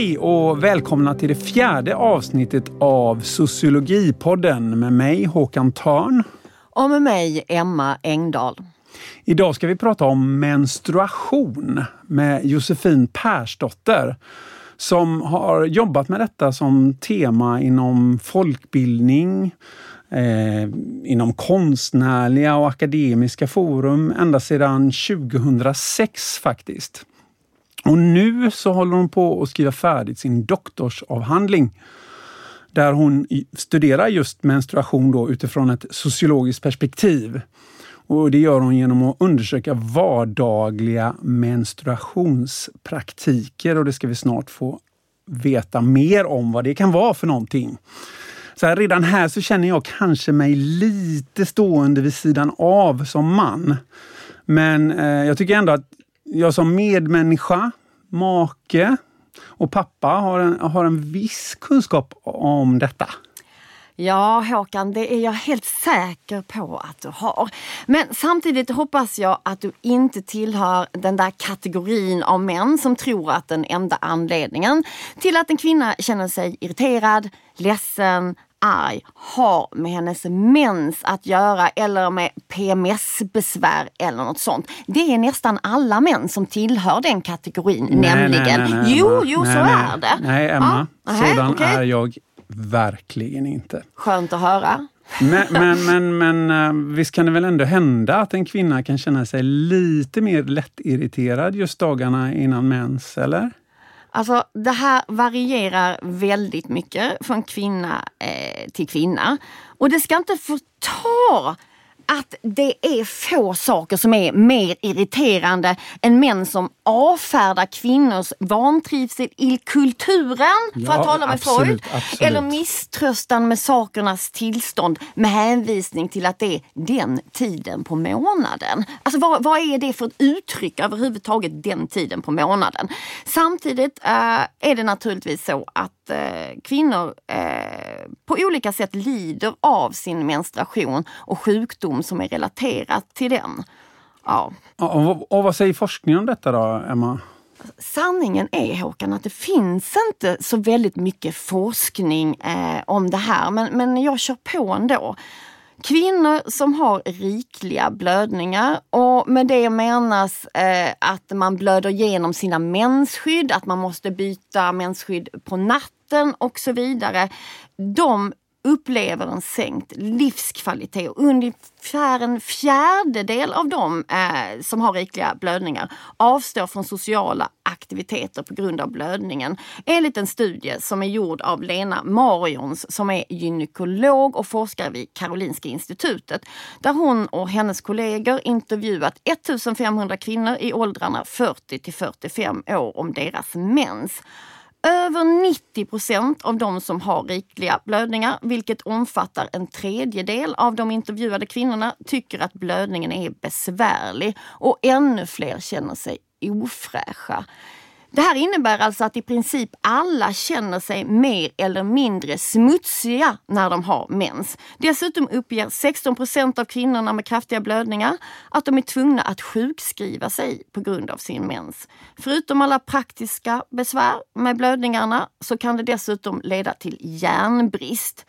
Hej och välkomna till det fjärde avsnittet av Sociologipodden med mig Håkan Törn. Och med mig Emma Engdahl. Idag ska vi prata om menstruation med Josefin Persdotter som har jobbat med detta som tema inom folkbildning, eh, inom konstnärliga och akademiska forum ända sedan 2006 faktiskt. Och nu så håller hon på att skriva färdigt sin doktorsavhandling där hon studerar just menstruation då utifrån ett sociologiskt perspektiv. Och Det gör hon genom att undersöka vardagliga menstruationspraktiker och det ska vi snart få veta mer om vad det kan vara för någonting. Så här, redan här så känner jag kanske mig lite stående vid sidan av som man. Men eh, jag tycker ändå att jag som medmänniska, make och pappa har en, har en viss kunskap om detta. Ja Håkan, det är jag helt säker på att du har. Men samtidigt hoppas jag att du inte tillhör den där kategorin av män som tror att den enda anledningen till att en kvinna känner sig irriterad, ledsen, arg har med hennes mens att göra eller med PMS-besvär eller något sånt. Det är nästan alla män som tillhör den kategorin nej, nämligen. Nej, nej, jo, jo, så är det. Nej, Emma, ja, sådan okay. är jag verkligen inte. Skönt att höra. Men, men, men, men uh, visst kan det väl ändå hända att en kvinna kan känna sig lite mer lättirriterad just dagarna innan mens, eller? Alltså det här varierar väldigt mycket från kvinna eh, till kvinna. Och det ska inte förta att det är få saker som är mer irriterande än män som avfärdar kvinnors vantrivsel i kulturen, för ja, att tala med absolut, Freud. Absolut. Eller misströstan med sakernas tillstånd med hänvisning till att det är den tiden på månaden. Alltså vad, vad är det för ett uttryck överhuvudtaget, den tiden på månaden? Samtidigt äh, är det naturligtvis så att eh, kvinnor eh, på olika sätt lider av sin menstruation och sjukdom som är relaterat till den. Ja. Och, och vad säger forskningen om detta då, Emma? Sanningen är Håkan att det finns inte så väldigt mycket forskning eh, om det här men, men jag kör på ändå. Kvinnor som har rikliga blödningar och med det menas eh, att man blöder genom sina mensskydd, att man måste byta mensskydd på natten och så vidare. De upplever en sänkt livskvalitet. Ungefär en fjärdedel av dem eh, som har rikliga blödningar avstår från sociala aktiviteter på grund av blödningen. Enligt en studie som är gjord av Lena Marions som är gynekolog och forskare vid Karolinska institutet. Där hon och hennes kollegor intervjuat 1500 kvinnor i åldrarna 40 till 45 år om deras mens. Över 90 procent av de som har rikliga blödningar, vilket omfattar en tredjedel av de intervjuade kvinnorna, tycker att blödningen är besvärlig och ännu fler känner sig ofräscha. Det här innebär alltså att i princip alla känner sig mer eller mindre smutsiga när de har mens. Dessutom uppger 16 procent av kvinnorna med kraftiga blödningar att de är tvungna att sjukskriva sig på grund av sin mens. Förutom alla praktiska besvär med blödningarna så kan det dessutom leda till järnbrist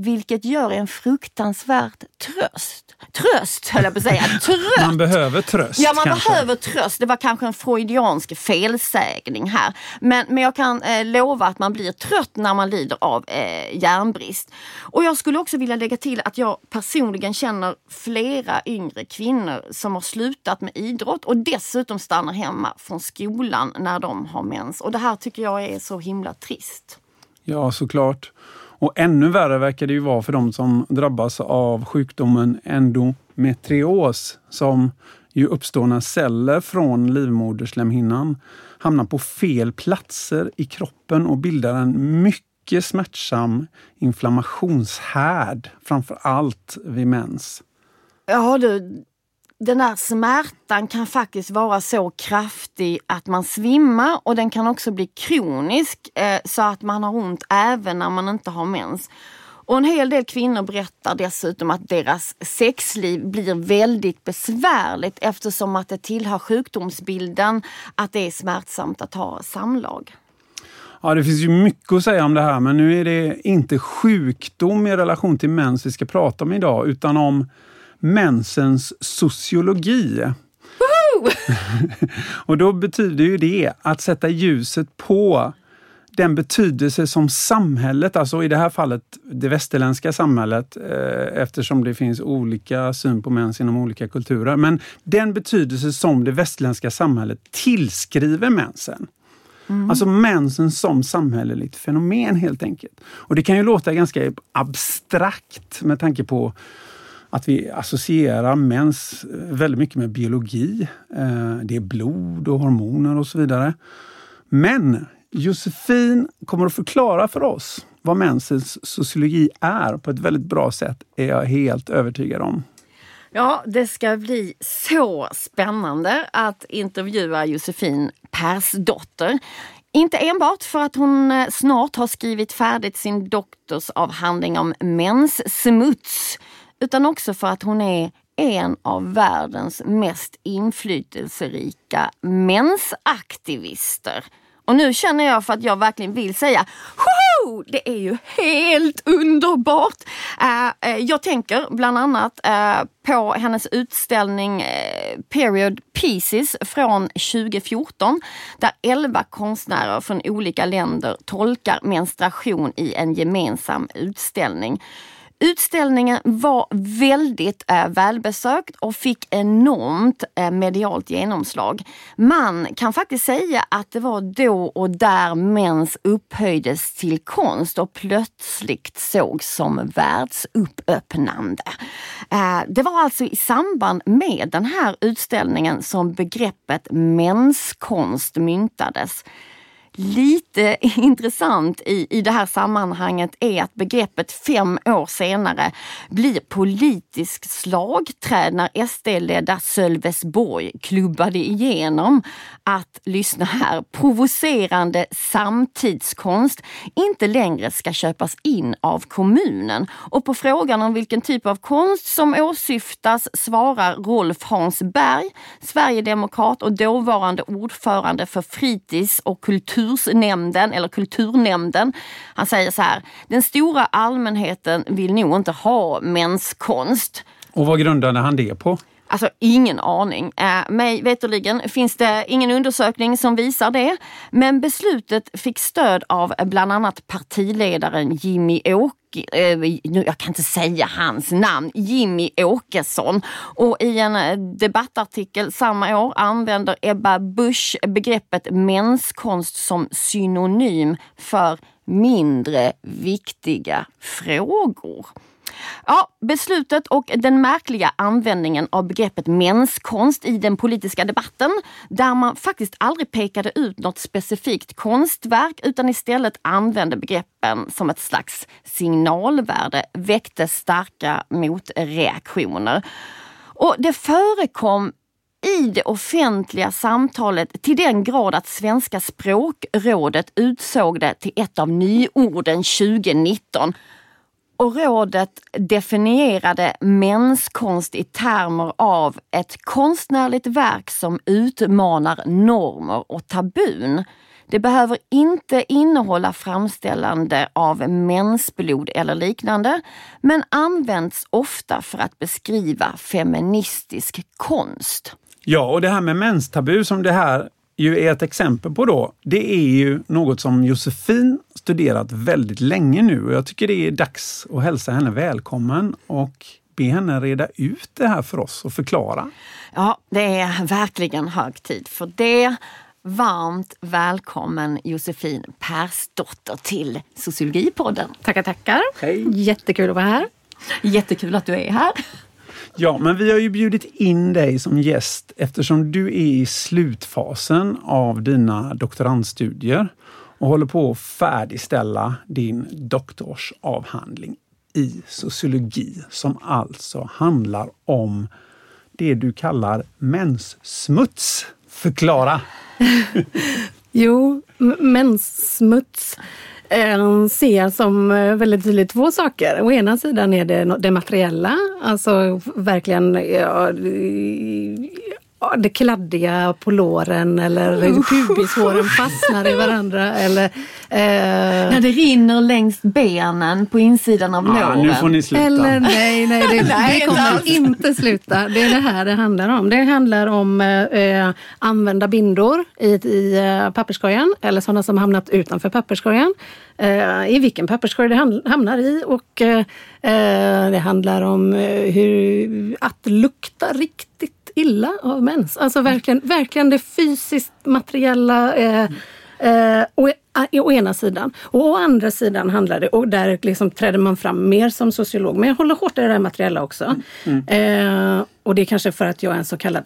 vilket gör en fruktansvärt tröst. Tröst höll jag på att säga. Tröst. Man behöver tröst. Ja, man kanske. behöver tröst. Det var kanske en freudiansk felsägning här. Men, men jag kan eh, lova att man blir trött när man lider av eh, järnbrist. Och jag skulle också vilja lägga till att jag personligen känner flera yngre kvinnor som har slutat med idrott och dessutom stannar hemma från skolan när de har mens. Och det här tycker jag är så himla trist. Ja, såklart. Och ännu värre verkar det ju vara för de som drabbas av sjukdomen endometrios som ju uppstår när celler från livmoderslemhinnan hamnar på fel platser i kroppen och bildar en mycket smärtsam inflammationshärd, framför allt vid mens. Ja du, den här smärtan kan faktiskt vara så kraftig att man svimmar och den kan också bli kronisk eh, så att man har ont även när man inte har mens. Och en hel del kvinnor berättar dessutom att deras sexliv blir väldigt besvärligt eftersom att det tillhör sjukdomsbilden att det är smärtsamt att ha samlag. Ja, det finns ju mycket att säga om det här, men nu är det inte sjukdom i relation till mens vi ska prata om idag, utan om mensens sociologi. och då betyder ju det att sätta ljuset på den betydelse som samhället, alltså i det här fallet det västerländska samhället, eh, eftersom det finns olika syn på mens inom olika kulturer, men den betydelse som det västerländska samhället tillskriver mensen. Mm. Alltså mensen som samhälleligt fenomen helt enkelt. Och det kan ju låta ganska abstrakt med tanke på att vi associerar mens eh, väldigt mycket med biologi. Eh, det är blod och hormoner och så vidare. Men Josefin kommer att förklara för oss vad mensens sociologi är på ett väldigt bra sätt, är jag helt övertygad om. Ja, det ska bli så spännande att intervjua Josefin Persdotter. Inte enbart för att hon eh, snart har skrivit färdigt sin doktorsavhandling om menssmuts, utan också för att hon är en av världens mest inflytelserika mensaktivister. Och nu känner jag för att jag verkligen vill säga Woho! Det är ju helt underbart! Uh, uh, jag tänker bland annat uh, på hennes utställning Period Pieces från 2014 där elva konstnärer från olika länder tolkar menstruation i en gemensam utställning. Utställningen var väldigt eh, välbesökt och fick enormt eh, medialt genomslag. Man kan faktiskt säga att det var då och där mens upphöjdes till konst och plötsligt sågs som världsuppöppnande. Eh, det var alltså i samband med den här utställningen som begreppet menskonst myntades. Lite intressant i, i det här sammanhanget är att begreppet fem år senare blir politisk slagträd när SD-ledda Sölvesborg klubbade igenom att, lyssna här, provocerande samtidskonst inte längre ska köpas in av kommunen. Och på frågan om vilken typ av konst som åsyftas svarar Rolf Hans Berg, Sverigedemokrat och dåvarande ordförande för fritids och kultur kultursnämnden eller kulturnämnden. Han säger så här, den stora allmänheten vill nog inte ha menskonst. Och vad grundade han det på? Alltså ingen aning. Äh, mig veterligen finns det ingen undersökning som visar det. Men beslutet fick stöd av bland annat partiledaren Jimmy Åke Eh, jag kan inte säga hans namn, Jimmy Åkesson. Och i en eh, debattartikel samma år använder Ebba Busch begreppet menskonst som synonym för mindre viktiga frågor. Ja, beslutet och den märkliga användningen av begreppet menskonst i den politiska debatten, där man faktiskt aldrig pekade ut något specifikt konstverk utan istället använde begreppen som ett slags signalvärde, väckte starka motreaktioner. Och det förekom i det offentliga samtalet till den grad att Svenska språkrådet utsåg det till ett av nyorden 2019 och rådet definierade menskonst i termer av ett konstnärligt verk som utmanar normer och tabun. Det behöver inte innehålla framställande av mensblod eller liknande, men används ofta för att beskriva feministisk konst. Ja, och det här med menstabu som det här ju är ett exempel på då, det är ju något som Josefin studerat väldigt länge nu och jag tycker det är dags att hälsa henne välkommen och be henne reda ut det här för oss och förklara. Ja, det är verkligen hög tid för det. Varmt välkommen Josefin Persdotter till Sociologipodden. Tackar, tackar. Hej. Jättekul att vara här. Jättekul att du är här. Ja, men vi har ju bjudit in dig som gäst eftersom du är i slutfasen av dina doktorandstudier och håller på att färdigställa din doktorsavhandling i sociologi som alltså handlar om det du kallar menssmuts. Förklara! jo, menssmuts Eh, ser jag som eh, väldigt tydligt två saker. Å ena sidan är det det materiella, alltså verkligen ja, det kladdiga på låren eller pubishåren fastnar i varandra. Eller, eh, När det rinner längs benen på insidan av Ja, låren. nu får ni sluta. eller nej, nej, det, det kommer inte sluta. Det är det här det handlar om. Det handlar om eh, eh, använda bindor i, i eh, papperskorgen eller sådana som hamnat utanför papperskorgen. Eh, I vilken papperskorg det ham- hamnar i och eh, det handlar om hur, att lukta riktigt illa av mens. Alltså verkligen, verkligen det fysiskt materiella eh, eh, å, å ena sidan. Och å andra sidan handlar det, och där liksom träder man fram mer som sociolog, men jag håller hårt i det där materiella också. Eh, och det är kanske för att jag är en så kallad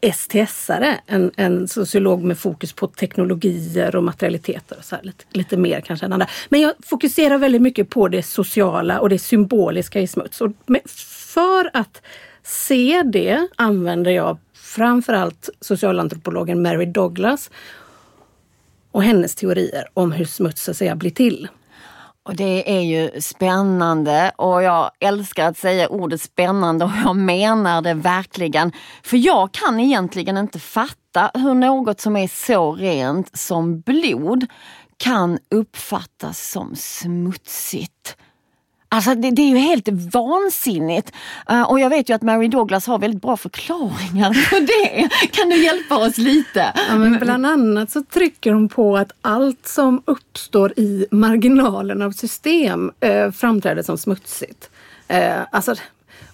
STS-are, en, en sociolog med fokus på teknologier och materialiteter. Och så här, lite, lite mer kanske än andra. Men jag fokuserar väldigt mycket på det sociala och det symboliska i smuts. Och med, för att se det använder jag framförallt socialantropologen Mary Douglas och hennes teorier om hur smuts så att säga blir till. Och det är ju spännande och jag älskar att säga ordet spännande och jag menar det verkligen. För jag kan egentligen inte fatta hur något som är så rent som blod kan uppfattas som smutsigt. Alltså det, det är ju helt vansinnigt. Eh, och jag vet ju att Mary Douglas har väldigt bra förklaringar på det. Kan du hjälpa oss lite? Ja, men bland annat så trycker hon på att allt som uppstår i marginalen av system eh, framträder som smutsigt. Eh, alltså,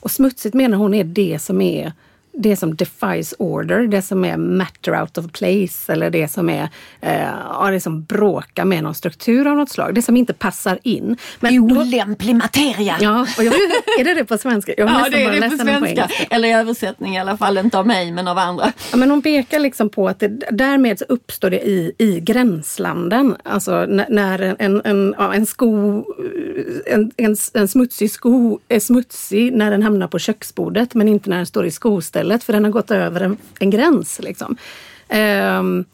och smutsigt menar hon är det som är det som defies order, det som är matter out of place eller det som är eh, ja, det som bråkar med någon struktur av något slag. Det som inte passar in. Men Olämplig materia. ja, och jag, är det det på svenska? Jag Ja, det är det på svenska. engelska. Eller i översättning i alla fall, inte av mig men av andra. Ja, men hon pekar liksom på att det, därmed så uppstår det i, i gränslanden. Alltså när, en, en, en, ja, en sko, en, en, en smutsig sko är smutsig när den hamnar på köksbordet men inte när den står i skostället för den har gått över en, en gräns. Liksom. Ehm,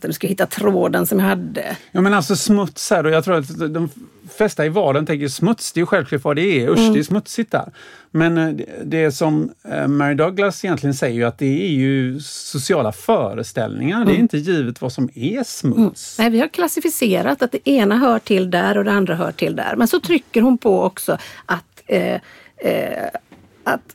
jag ska hitta tråden som jag hade. Ja men alltså smuts här och jag tror att de flesta i vardagen tänker smuts, det är ju självklart vad det är. Usch, det är smutsigt där. Men eh, det- som eh, Mary Douglas egentligen säger att det är ju sociala föreställningar. Det är inte givet vad som är smuts. Nej, vi har klassificerat att det ena hör till där och det andra hör till där. Men så trycker hon på också att, eh, eh, att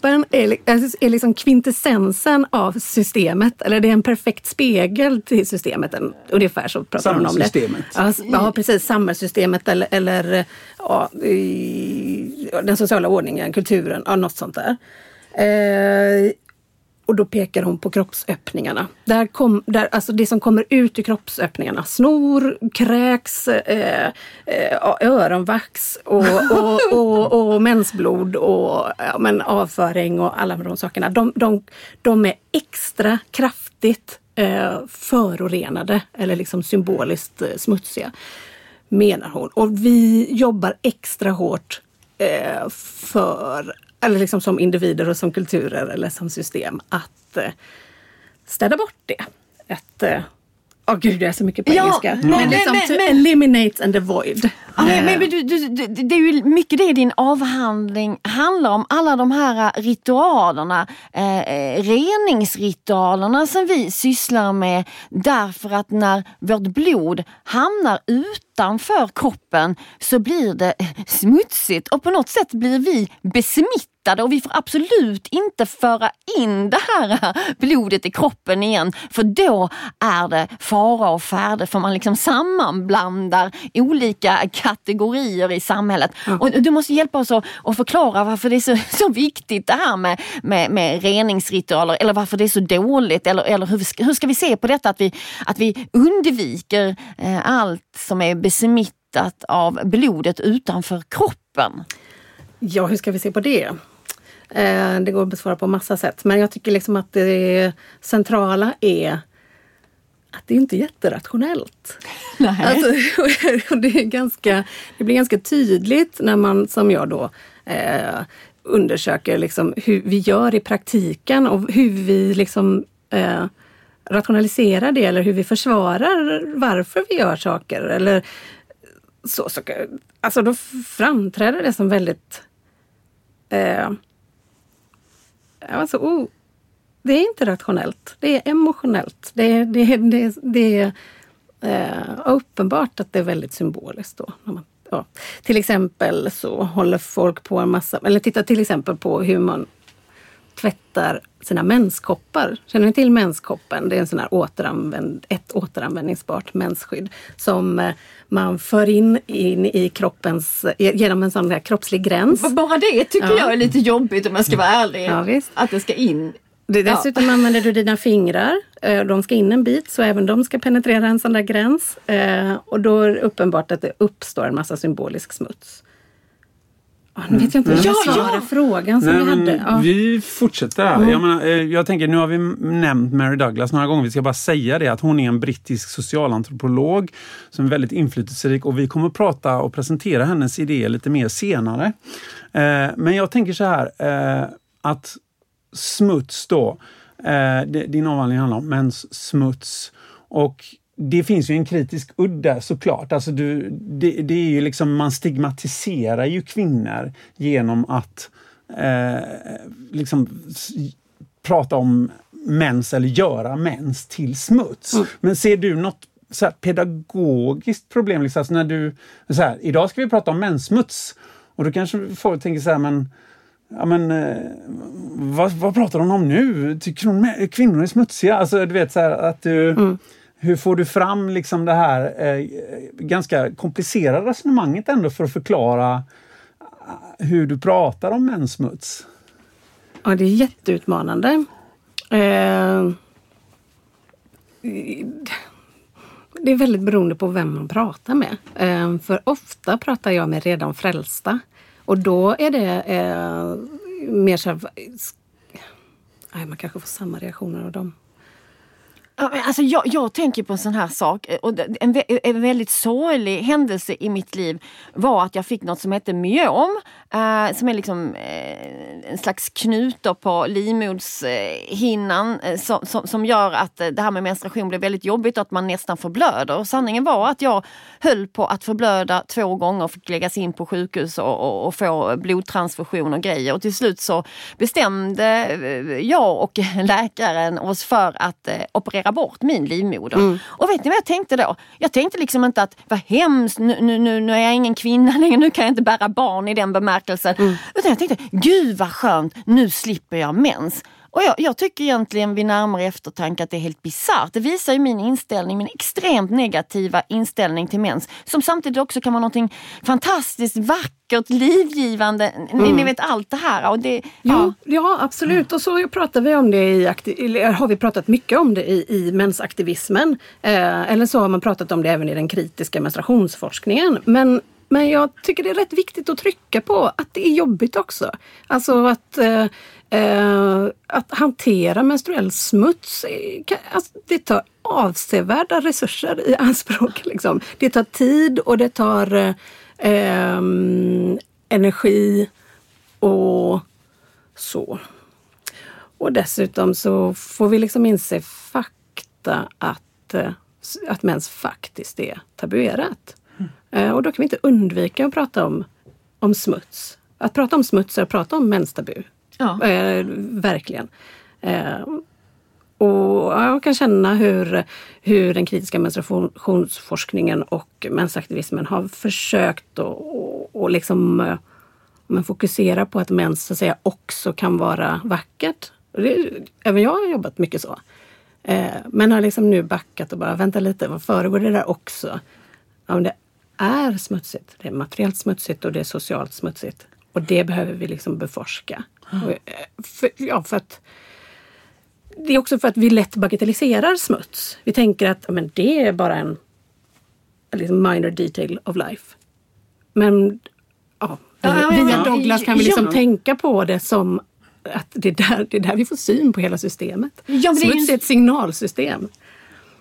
kroppen är, li- är liksom kvintessensen av systemet. Eller det är en perfekt spegel till systemet. Ungefär så pratar hon om det. Samhällssystemet. Ja, precis. Samhällssystemet eller, eller ja, den sociala ordningen, kulturen, ja, något sånt där. Eh, och då pekar hon på kroppsöppningarna. Där kom, där, alltså det som kommer ut i kroppsöppningarna. Snor, kräks, eh, eh, öronvax och, och, och, och mensblod och ja, men avföring och alla de sakerna. De, de, de är extra kraftigt eh, förorenade eller liksom symboliskt eh, smutsiga. Menar hon. Och vi jobbar extra hårt eh, för, eller liksom som individer och som kulturer eller som system, att eh, städa bort det. Att, eh, eh, Åh gud, jag är så mycket på Ja, engelska. men- men liksom men- to men- eliminate and avoid. Ja, men, Eh, men, men du, du, du, det är ju mycket det din avhandling handlar om. Alla de här ritualerna, eh, eh, reningsritualerna som vi sysslar med därför att när vårt blod hamnar utanför kroppen så blir det eh, smutsigt och på något sätt blir vi besmittade och vi får absolut inte föra in det här blodet i kroppen igen för då är det fara och färde för man liksom sammanblandar olika kategorier i samhället. Och du måste hjälpa oss att, förklara varför det är så, så viktigt det här med, med, med reningsritualer eller varför det är så dåligt eller, eller hur, hur ska vi se på detta att vi, att vi undviker eh, allt som är besmittat av blodet utanför kroppen. Ja, hur ska vi se på det? Eh, det går att besvara på massa sätt. Men jag tycker liksom att det centrala är att det inte är jätterationellt. Nej. Alltså, och det, är ganska, det blir ganska tydligt när man, som jag då, eh, undersöker liksom hur vi gör i praktiken och hur vi liksom eh, rationaliserar det eller hur vi försvarar varför vi gör saker. Eller så, så, alltså då framträder det som väldigt eh, alltså, oh, det är inte rationellt, det är emotionellt. Det, det, det, det är eh, uppenbart att det är väldigt symboliskt då. Man, ja. Till exempel så håller folk på en massa, eller titta till exempel på hur man tvättar sina menskoppar. Känner ni till menskoppen? Det är en sån här återanvänd, ett återanvändningsbart mensskydd som eh, man för in, in i kroppens, genom en sån här kroppslig gräns. Bara det tycker ja. jag är lite jobbigt om jag ska vara ärlig. Ja, att det ska in det, dessutom ja. använder du dina fingrar. Eh, de ska in en bit så även de ska penetrera en sån där gräns. Eh, och då är det uppenbart att det uppstår en massa symbolisk smuts. Nu vet jag inte hur jag mm. svarar frågan som Nej, vi hade. Ja. Vi fortsätter här. Mm. Jag, menar, eh, jag tänker, nu har vi nämnt Mary Douglas några gånger. Vi ska bara säga det att hon är en brittisk socialantropolog som är väldigt inflytelserik och vi kommer att prata och presentera hennes idéer lite mer senare. Eh, men jag tänker så här eh, att smuts då, din avhandling handlar om mäns smuts och det finns ju en kritisk udd där såklart. Alltså du, det, det, är ju liksom, man stigmatiserar ju kvinnor genom att eh, liksom prata om mens eller göra mens till smuts. Mm. Men ser du något så här, pedagogiskt problem? Liksom, alltså när du, så här, idag ska vi prata om menssmuts. Och då kanske folk tänker så här, men Ja men eh, vad, vad pratar hon om nu? Tycker hon kvinnor är smutsiga? Alltså du vet så här, att du... Mm hur får du fram liksom det här eh, ganska komplicerade resonemanget ändå för att förklara eh, hur du pratar om menssmuts? Ja, det är jätteutmanande. Eh, det är väldigt beroende på vem man pratar med. Eh, för ofta pratar jag med redan frälsta och då är det eh, mer så här, man kanske får samma reaktioner av dem. Alltså jag, jag, tänker på en sån här sak. Eh, och en, eh, en, väldigt sorglig händelse i mitt liv var att jag fick något som heter myom. Eh, som är liksom eh, en slags knutor på livmodshinnan eh, som, som, som, gör att eh, det här med menstruation blir väldigt jobbigt och att man nästan förblöder. Och sanningen var att jag höll på att förblöda två gånger och fick läggas in på sjukhus och, och, och få blodtransfusion och grejer. Och till slut så bestämde jag och läkaren oss för att operera operera bort min livmoder. Mm. Och vet ni vad jag tänkte då? Jag tänkte liksom inte att vad hemskt, nu, nu, nu, är jag ingen kvinna längre, nu kan jag inte bära barn i den bemärkelsen. Mm. Utan jag tänkte, gud vad skönt, nu slipper jag mens. Och jag, jag, tycker egentligen vid närmare eftertanke att det är helt bisarrt. Det visar ju min inställning, min extremt negativa inställning till mens. Som samtidigt också kan vara någonting fantastiskt vackert, livgivande. Mm. Ni, ni, vet allt det här. Och det, ja. ja, absolut. Och så pratar vi om det i, har vi pratat mycket om det i, i mensaktivismen. Eh, eller så har man pratat om det även i den kritiska menstruationsforskningen. Men men jag tycker det är rätt viktigt att trycka på att det är jobbigt också. Alltså att eh, Eh, att hantera menstruell smuts, alltså, det tar avsevärda resurser i anspråk. Liksom. Det tar tid och det tar eh, energi och så. Och dessutom så får vi liksom inse fakta att, eh, att mens faktiskt är tabuerat. Mm. Eh, och då kan vi inte undvika att prata om, om smuts. Att prata om smuts är att prata om menstabu. Ja. Eh, verkligen. Eh, och jag kan känna hur, hur den kritiska menstruationsforskningen och mensaktivismen har försökt att och liksom, eh, men fokusera på att mens så att säga, också kan vara vackert. Det, även jag har jobbat mycket så. Eh, men har liksom nu backat och bara, vänta lite, vad föregår det där också? Ja, men det är smutsigt. Det är materiellt smutsigt och det är socialt smutsigt. Och det behöver vi liksom beforska. Mm. För, ja, för att det är också för att vi lätt bagatelliserar smuts. Vi tänker att men det är bara en liksom minor detail of life. Men ja, ja, via ja, Douglas kan vi liksom ja. tänka på det som att det är, där, det är där vi får syn på hela systemet. Ja, Smuts är ett signalsystem.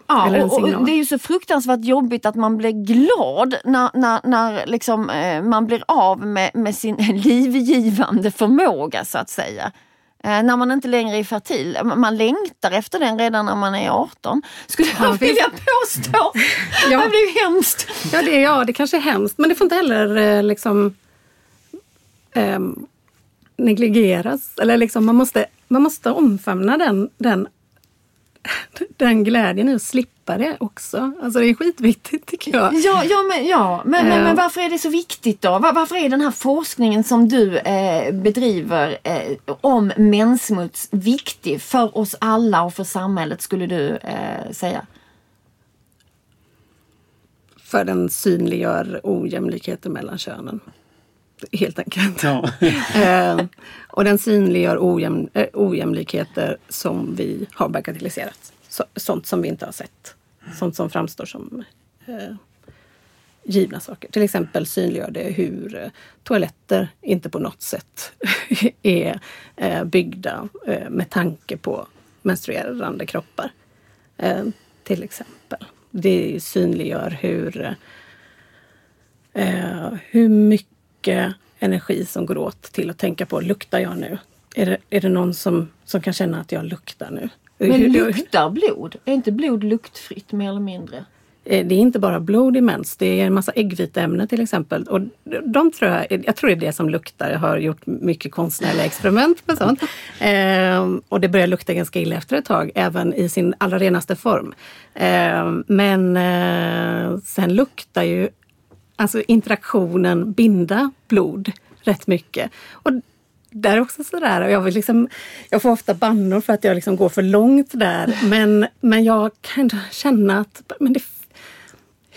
Ja, och, och, det är ju så fruktansvärt jobbigt att man blir glad när, när, när liksom, eh, man blir av med, med sin livgivande förmåga så att säga. Eh, när man inte längre är fertil. Man längtar efter den redan när man är 18. Skulle jag ja, vilja påstå. ja. Det blir hemskt. Ja det, ja, det kanske är hemskt men det får inte heller eh, liksom... Um, negligeras. Eller liksom man, måste, man måste omfamna den, den, den glädjen i att slippa det också. Alltså det är skitviktigt tycker jag. Ja, ja, men, ja. Men, men, men varför är det så viktigt då? Var, varför är den här forskningen som du eh, bedriver eh, om mensmuts viktig för oss alla och för samhället skulle du eh, säga? För den synliggör ojämlikheter mellan könen. Helt enkelt. Ja. eh, och den synliggör ojäm, eh, ojämlikheter som vi har bagatelliserat. Så, sånt som vi inte har sett. Sånt som framstår som eh, givna saker. Till exempel synliggör det hur eh, toaletter inte på något sätt är eh, byggda med tanke på menstruerande kroppar. Eh, till exempel. Det synliggör hur, hur mycket energi som går åt till att tänka på, luktar jag nu? Är det, är det någon som, som kan känna att jag luktar nu? Men luktar blod? Är inte blod luktfritt mer eller mindre? Eh, Det är inte bara blod i mens, det är en massa äggviteämnen till exempel. Och de tror jag, jag tror det är det som luktar. Jag har gjort mycket konstnärliga experiment med sånt. Ehm, och det börjar lukta ganska illa efter ett tag, även i sin allra renaste form. Ehm, men eh, sen luktar ju alltså interaktionen binda blod rätt mycket. Och där är också sådär, jag, vill liksom, jag får ofta bannor för att jag liksom går för långt där. Men, men jag kan känna att men det,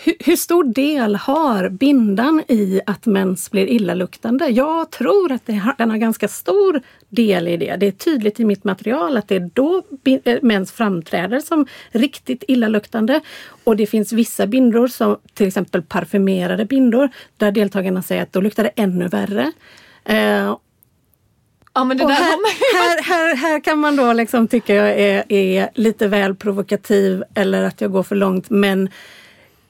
hur, hur stor del har bindan i att mens blir illaluktande? Jag tror att det har, den har ganska stor del i det. Det är tydligt i mitt material att det är då eh, mens framträder som riktigt illaluktande. Och det finns vissa bindor, som till exempel parfymerade bindor, där deltagarna säger att då luktar det ännu värre. Eh, Ja men det och där här, här, här, här kan man då liksom tycka jag är, är lite väl provokativ eller att jag går för långt. Men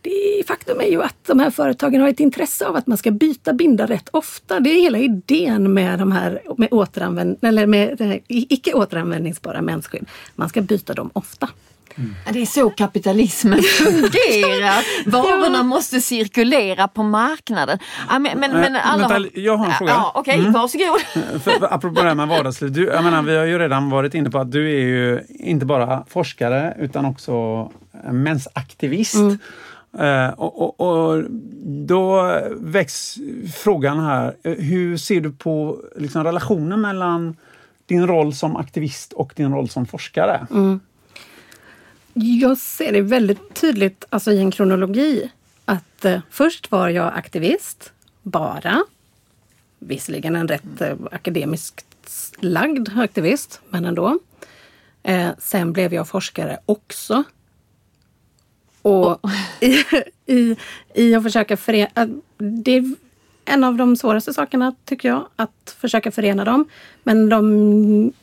det, faktum är ju att de här företagen har ett intresse av att man ska byta binda rätt ofta. Det är hela idén med de här med, återanvänd, eller med icke återanvändningsbara mensskydd. Man ska byta dem ofta. Ja, Det är så kapitalismen fungerar. Varorna måste cirkulera på marknaden. Ja, men, men, men Eh, alla vänta, jag har en fråga. Ja, Okej, varsågod. För, för, apropå det här med vardagsliv. Du, jag menar, vi har ju redan varit inne på att du är ju inte bara forskare utan också mensaktivist. Eh, och, och, och då väcks frågan här, eh, hur ser du på liksom, relationen mellan din roll som aktivist och din roll som forskare? Mm. Jag ser det väldigt tydligt alltså i en kronologi att eh, först var jag aktivist, bara. Visserligen en rätt eh, akademiskt lagd aktivist, men ändå. Eh, sen blev jag forskare också. Och i, i, i att försöka förena... Det är en av de svåraste sakerna, tycker jag, att försöka förena dem. Men de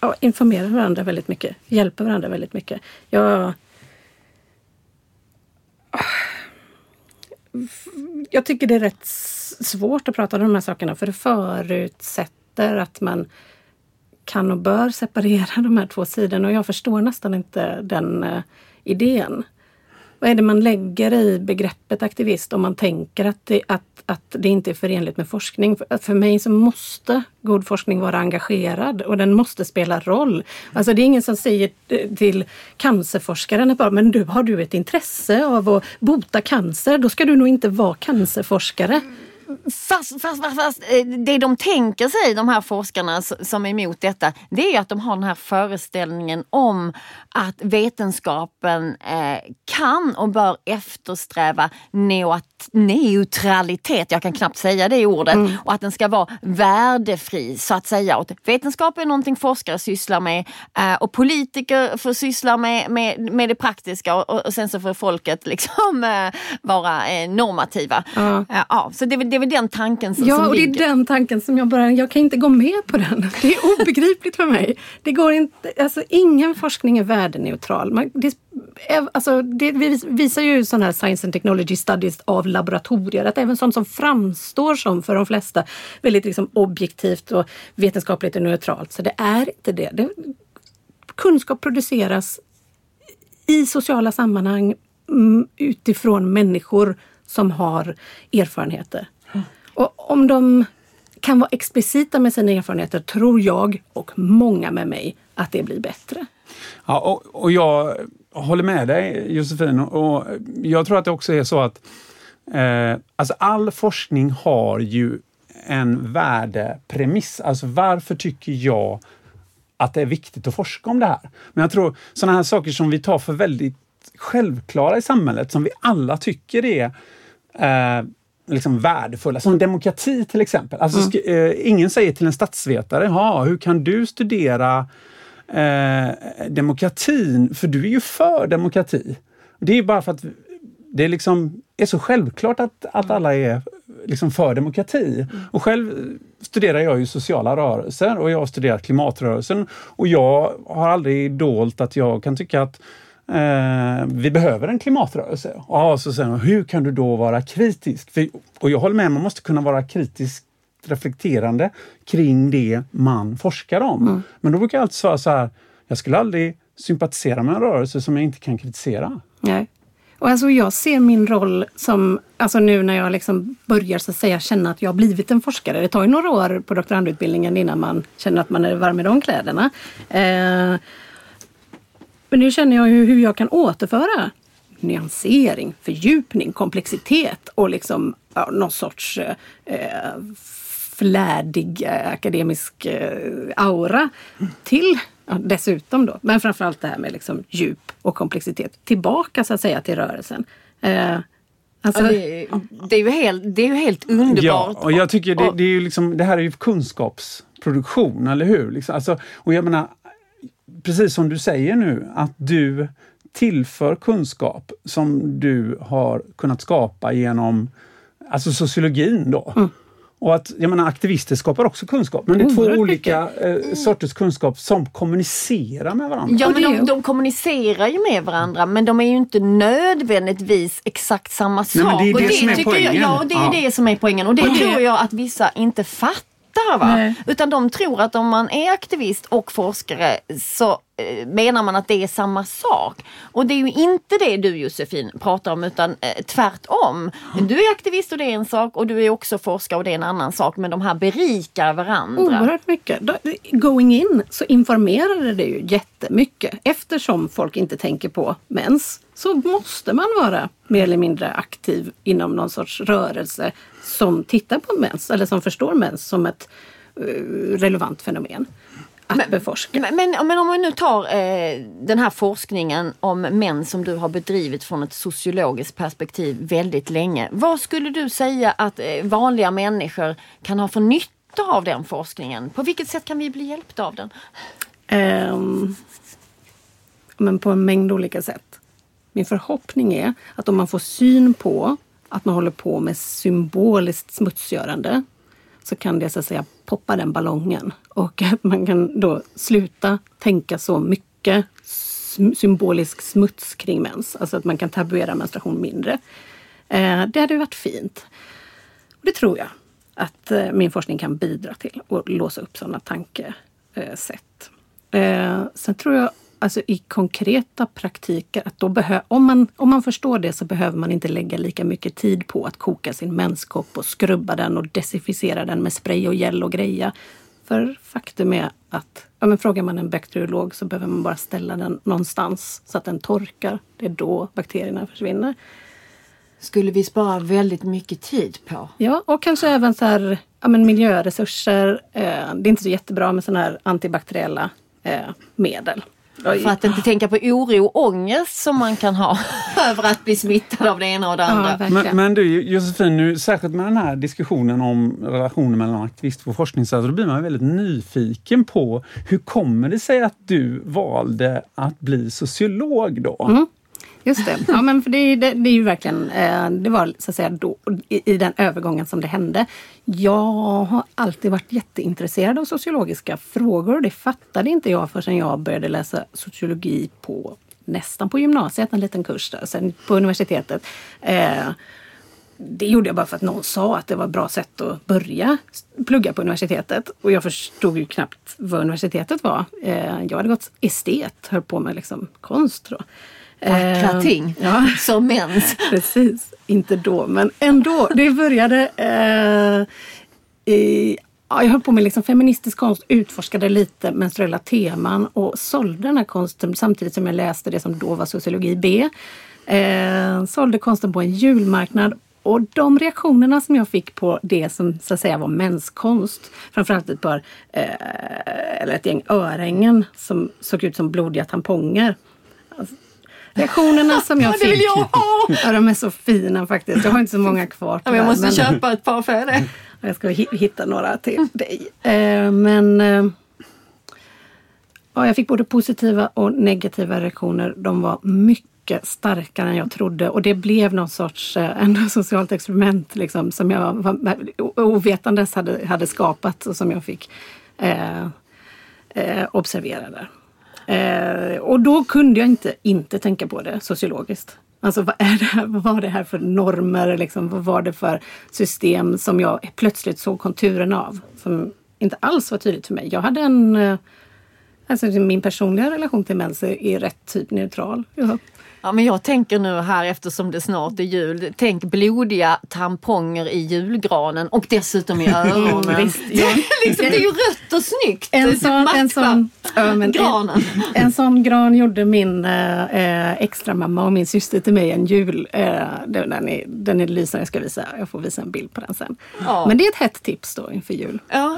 ja, informerar varandra väldigt mycket, hjälper varandra väldigt mycket. Jag, jag tycker det är rätt svårt att prata om de här sakerna för det förutsätter att man kan och bör separera de här två sidorna och jag förstår nästan inte den eh, idén. Vad är det man lägger i begreppet aktivist om man tänker att det, att, att det inte är förenligt med forskning? För, för mig så måste god forskning vara engagerad och den måste spela roll. Alltså det är ingen som säger till cancerforskaren att bara, men du, har du ett intresse av att bota cancer, då ska du nog inte vara cancerforskare. Fast, fast, fast, fast eh, det de tänker sig, de här forskarna som är emot detta, det är att de har den här föreställningen om att vetenskapen eh, kan och bör eftersträva neutralitet, jag kan knappt säga det ordet, och att den ska vara värdefri så att säga. Och vetenskap är någonting forskare sysslar med eh, och politiker får syssla med, med, med det praktiska. Och, och sen så får folket liksom vara normativa. Eh, ja, så det är, det är väl den tanken som, Ja, som och det är ligger. den tanken som jag bara, jag kan inte gå med på den. Det är obegripligt för mig. Det går inte, alltså ingen forskning är värdeneutral. Man, det, alltså, det vis- visar ju sådana här science and technology studies av laboratorier att även sånt som framstår som för de flesta väldigt liksom objektivt och vetenskapligt och neutralt, så det är inte det. det kunskap produceras i sociala sammanhang mm, utifrån människor som har erfarenheter. Och om de kan vara explicita med sina erfarenheter tror jag och många med mig att det blir bättre. Ja, och, och jag håller med dig Josefin och jag tror att det också är så att eh, alltså all forskning har ju en värdepremiss. Alltså varför tycker jag att det är viktigt att forska om det här? Men jag tror sådana här saker som vi tar för väldigt självklara i samhället, som vi alla tycker är eh, liksom värdefulla, som demokrati till exempel. Alltså, mm. eh, ingen säger till en statsvetare, ja, hur kan du studera eh, demokratin? För du är ju för demokrati. Det är bara för att det är, liksom, är så självklart att, att alla är liksom för demokrati. Mm. Och själv studerar jag ju sociala rörelser och jag har studerat klimatrörelsen. Och jag har aldrig dolt att jag kan tycka att eh, vi behöver en klimatrörelse. Och så säger man, hur kan du då vara kritisk? För, och jag håller med, man måste kunna vara kritisk reflekterande kring det man forskar om. Mm. Men då brukar jag alltid svara så här, jag skulle aldrig sympatisera med en rörelse som jag inte kan kritisera. Nej. Och alltså jag ser min roll som, alltså nu när jag liksom börjar så att säga känna att jag har blivit en forskare. Det tar ju några år på doktorandutbildningen innan man känner att man är varm i de kläderna. Eh, men nu känner jag ju hur jag kan återföra nyansering, fördjupning, komplexitet och liksom ja, någon sorts eh, flärdig eh, akademisk eh, aura till ja, dessutom då, men framförallt det här med liksom djup och komplexitet tillbaka så att säga till rörelsen. Eh, Alltså, det, det, är ju helt, det är ju helt underbart. Ja, och jag tycker det, det, är ju liksom, det här är ju kunskapsproduktion, eller hur? Liksom, alltså, och jag menar, precis som du säger nu, att du tillför kunskap som du har kunnat skapa genom alltså sociologin då. Mm. Och att, jag menar, aktivister skapar också kunskap, men det är två olika eh, sorters kunskap som kommunicerar med varandra. Ja, men de, de, kommunicerar ju med varandra, men de är ju inte nödvändigtvis exakt samma sak. Nej, men det är det, det som är poängen. Jag, ja, det är ja. det som är poängen och det och tror jag att vissa inte fattar fattar. Va? Utan de tror att om man är aktivist och forskare så eh, menar man att det är samma sak. Och det är ju inte det du Josefin pratar om utan eh, tvärtom. Du är aktivist och det är en sak och du är också forskare och det är en annan sak. Men de här berikar varandra. Oerhört mycket. Going in så informerade det ju jättemycket. Eftersom folk inte tänker på mens så måste man vara mer eller mindre aktiv inom någon sorts rörelse som tittar på mens eller som förstår mens som ett uh, relevant fenomen att men, beforska. Men, men, men, om man nu tar eh, den här forskningen om män som du har bedrivit från ett sociologiskt perspektiv väldigt länge. Vad skulle du säga att eh, vanliga människor kan ha för nytta av den forskningen? På vilket sätt kan vi bli hjälpta av den? Um, men på en mängd olika sätt. Min förhoppning är att om man får syn på att man håller på med symboliskt smutsgörande så kan det så att säga poppa den ballongen och att man kan då sluta tänka så mycket symbolisk smuts kring mens. Alltså att man kan tabuera menstruation mindre. Eh, det hade varit fint. Det tror jag att eh, min forskning kan bidra till och låsa upp sådana tankesätt. Eh, sen tror jag alltså i konkreta praktiker, att då behö- om, man, om man förstår det så behöver man inte lägga lika mycket tid på att koka sin menskopp och skrubba den och desinficera den med spray och gel och greja. För faktum är att ja, men frågar man en bakteriolog så behöver man bara ställa den någonstans så att den torkar. Det är då bakterierna försvinner. Skulle vi spara väldigt mycket tid på. Ja, och kanske även så här, ja, men miljöresurser. Eh, det är inte så jättebra med sådana här antibakteriella eh, medel. För att inte tänka på oro och ångest som man kan ha över att bli smittad av det ena och det andra. Ja, men, men, du Josefin, nu, särskilt med den här diskussionen om relationen mellan aktivist och forskningsarbete, då blir man väldigt nyfiken på hur kommer det sig att du valde att bli sociolog då? Mm. Just det. Ja, men för det, det, det är ju verkligen, eh, det var så att säga då, i, i, den övergången som det hände. Jag har alltid varit jätteintresserad av sociologiska frågor och det fattade inte jag förrän jag började läsa sociologi på nästan på gymnasiet, en liten kurs där, sen på universitetet. Eh, det gjorde jag bara för att någon sa att det var ett bra sätt att börja plugga på universitetet. Och jag förstod ju knappt vad universitetet var. Eh, jag hade gått estet, höll på med liksom konst. Då vackra eh, ting ja. som mens. Precis, inte då men ändå. Det började eh, i ja, jag höll på med liksom feministisk konst, utforskade lite menstruella teman och sålde den här konsten samtidigt som jag läste det som då var sociologi B. Eh, sålde konsten på en julmarknad och de reaktionerna som jag fick på det som så att säga var menskonst, framförallt ett par, eh, eller ett gäng örhängen som såg ut som blodiga tamponger. Reaktionerna som jag fick. jag! Ja, de är så fina faktiskt. Jag har inte så många kvar. Ja, jag måste men- köpa ett par för det. jag ska hi- hitta några till dig. Eh, men eh, ja, jag fick både positiva och negativa reaktioner. De var mycket starkare än jag trodde och det blev någon sorts eh, ändå socialt experiment liksom, som jag var, ovetandes hade, hade skapat och som jag fick eh, eh, observera där. Eh, och då kunde jag inte inte tänka på det sociologiskt. Alltså vad, är det här, vad var det här för normer, liksom, vad var det för system som jag plötsligt såg konturen av? Som inte alls var tydligt för mig. Jag hade en, eh, alltså min personliga relation till mens är, rätt typ neutral. Jag Ja, men jag tänker nu här eftersom det snart är jul. Tänk blodiga tamponger i julgranen och dessutom i öronen. visst, det, är liksom, det är ju rött och snyggt. En sån, en sån, ja, men granen. En, en sån gran gjorde min eh, eh, extra mamma och min syster till mig en jul. Eh, den, den, är, den är lysande, jag ska visa. Jag får visa en bild på den sen. Ja. Men det är ett hett tips då inför jul. Ja.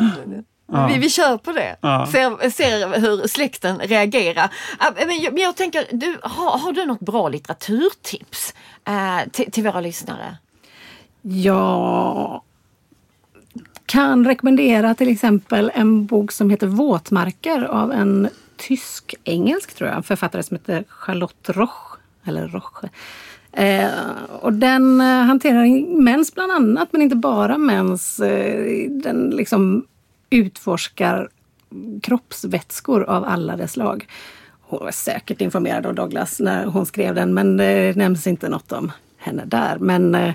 Vi, vi kör på det. Ja. Ser, ser hur släkten reagerar. Ah, Men jag, men jag tänker, du, har, har du något bra litteraturtips eh, till, till våra lyssnare? Jag kan rekommendera till exempel en bok som heter Våtmarker av en tysk-engelsk tror jag, författare som heter Charlotte Roch. Eller Roche. Eh, och den eh, hanterar mens bland annat, men inte bara mens. Eh, den liksom utforskar kroppsvätskor av alla dess slag. Hon var säkert informerad av Douglas när hon skrev den, men det nämns inte något om henne där. Men eh,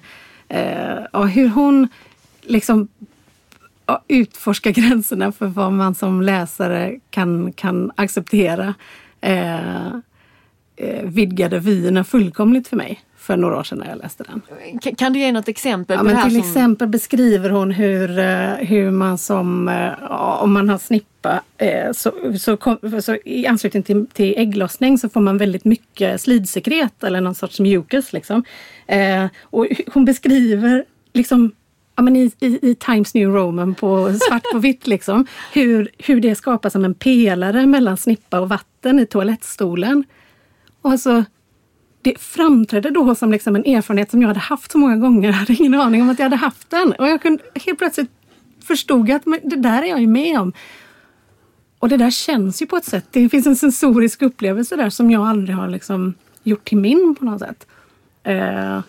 eh ja, hur hon liksom ja, utforskar gränserna för vad man som läsare kan, kan acceptera eh, eh vidgade vyerna fullkomligt för mig för några år sedan när jag läste den. Kan, kan du ge något exempel Ja, men till som, exempel beskriver hon hur, eh, hur man som, eh, om man har snippa, eh, så, så, kom, så i anslutning till, till ägglossning så får man väldigt mycket slidsekret eller någon sorts mucus. Liksom. Och hon beskriver liksom Ja, men i, i, I Times New Roman på svart på vitt liksom, hur, hur det skapas som en pelare mellan snippa och vatten i toalettstolen. Och alltså, det framträdde då som liksom en erfarenhet som jag hade haft så många gånger. Jag hade ingen aning om att jag hade haft den. Och jag kunde helt plötsligt förstod att men det där är jag ju med om. Och det där känns ju på ett sätt. Det finns en sensorisk upplevelse där som jag aldrig har liksom gjort till min på något sätt. Eh,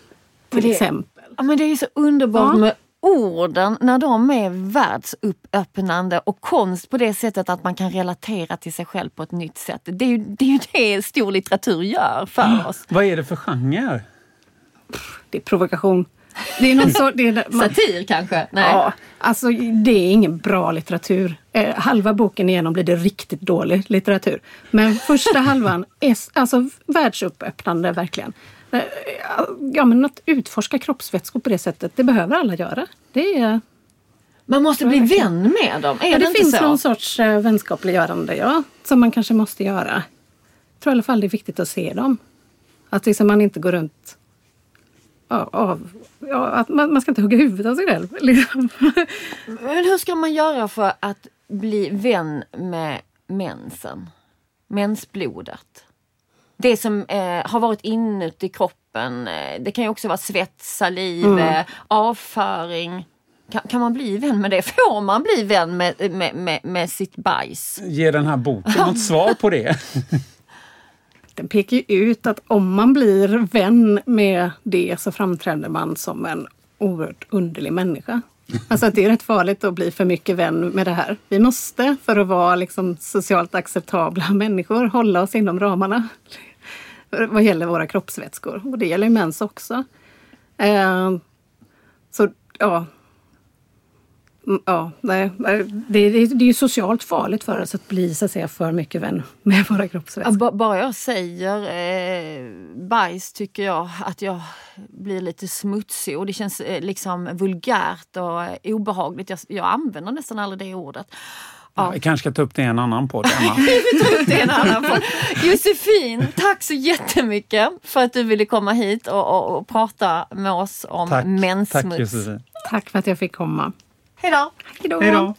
till det- exempel. Ja, men det är ju så underbart Ja. med orden när de är världsöppnande och konst på det sättet att man kan relatera till sig själv på ett nytt sätt. Det är ju det, är ju det stor litteratur gör för oss. Vad är det för genre? Det är provokation. Det är någon så, det är, man, Satir kanske? Nej. Ja, alltså det är ingen bra litteratur. Eh, halva boken igenom blir det riktigt dålig litteratur. Men första halvan är alltså världsuppäppnande verkligen. Ja, men att utforska kroppsvätskor på det sättet, det behöver alla göra. Det, är, Man måste bli vän med dem, är ja, det, det finns så? någon sorts eh, vänskapliggörande, ja, som man kanske måste göra. Jag tror i alla fall det är viktigt att se dem. Att liksom man inte går runt av, ja, att man, man ska inte hugga huvudet av sig själv. Liksom. Men hur ska man göra för att bli vän med mensen? Mensblodet? Det som eh, har varit inuti kroppen. Eh, det kan ju också vara svett, saliv, Mm. eh, avföring. Kan, kan man bli vän med det? Får man bli vän med, med, med, med sitt bajs? Ger den här boken något svar på det? Den pekar ju ut att om man blir vän med det så framträder man som en oerhört underlig människa. Alltså att det är rätt farligt att bli för mycket vän med det här. Vi måste, för att vara liksom socialt acceptabla människor, hålla oss inom ramarna. Vad gäller våra kroppsvätskor. Och det gäller ju mens också. Eh, så ja. Mm, ja, nej, det, det, det är ju socialt farligt för oss att bli så att säga, för mycket vän med våra kroppsvätskor. B bara jag säger eh, bajs tycker jag att jag blir lite smutsig och det känns eh, liksom vulgärt och eh, obehagligt. Jag, jag använder nästan aldrig det ordet. Ja. Vi kanske ska ta upp det i en annan podd, Emma. det en annan podd. Josefin, tack så jättemycket för att du ville komma hit och, och, och prata med oss om tack. menssmuts. Tack Josefin. Tack för att jag fick komma. Hej då! Hej då!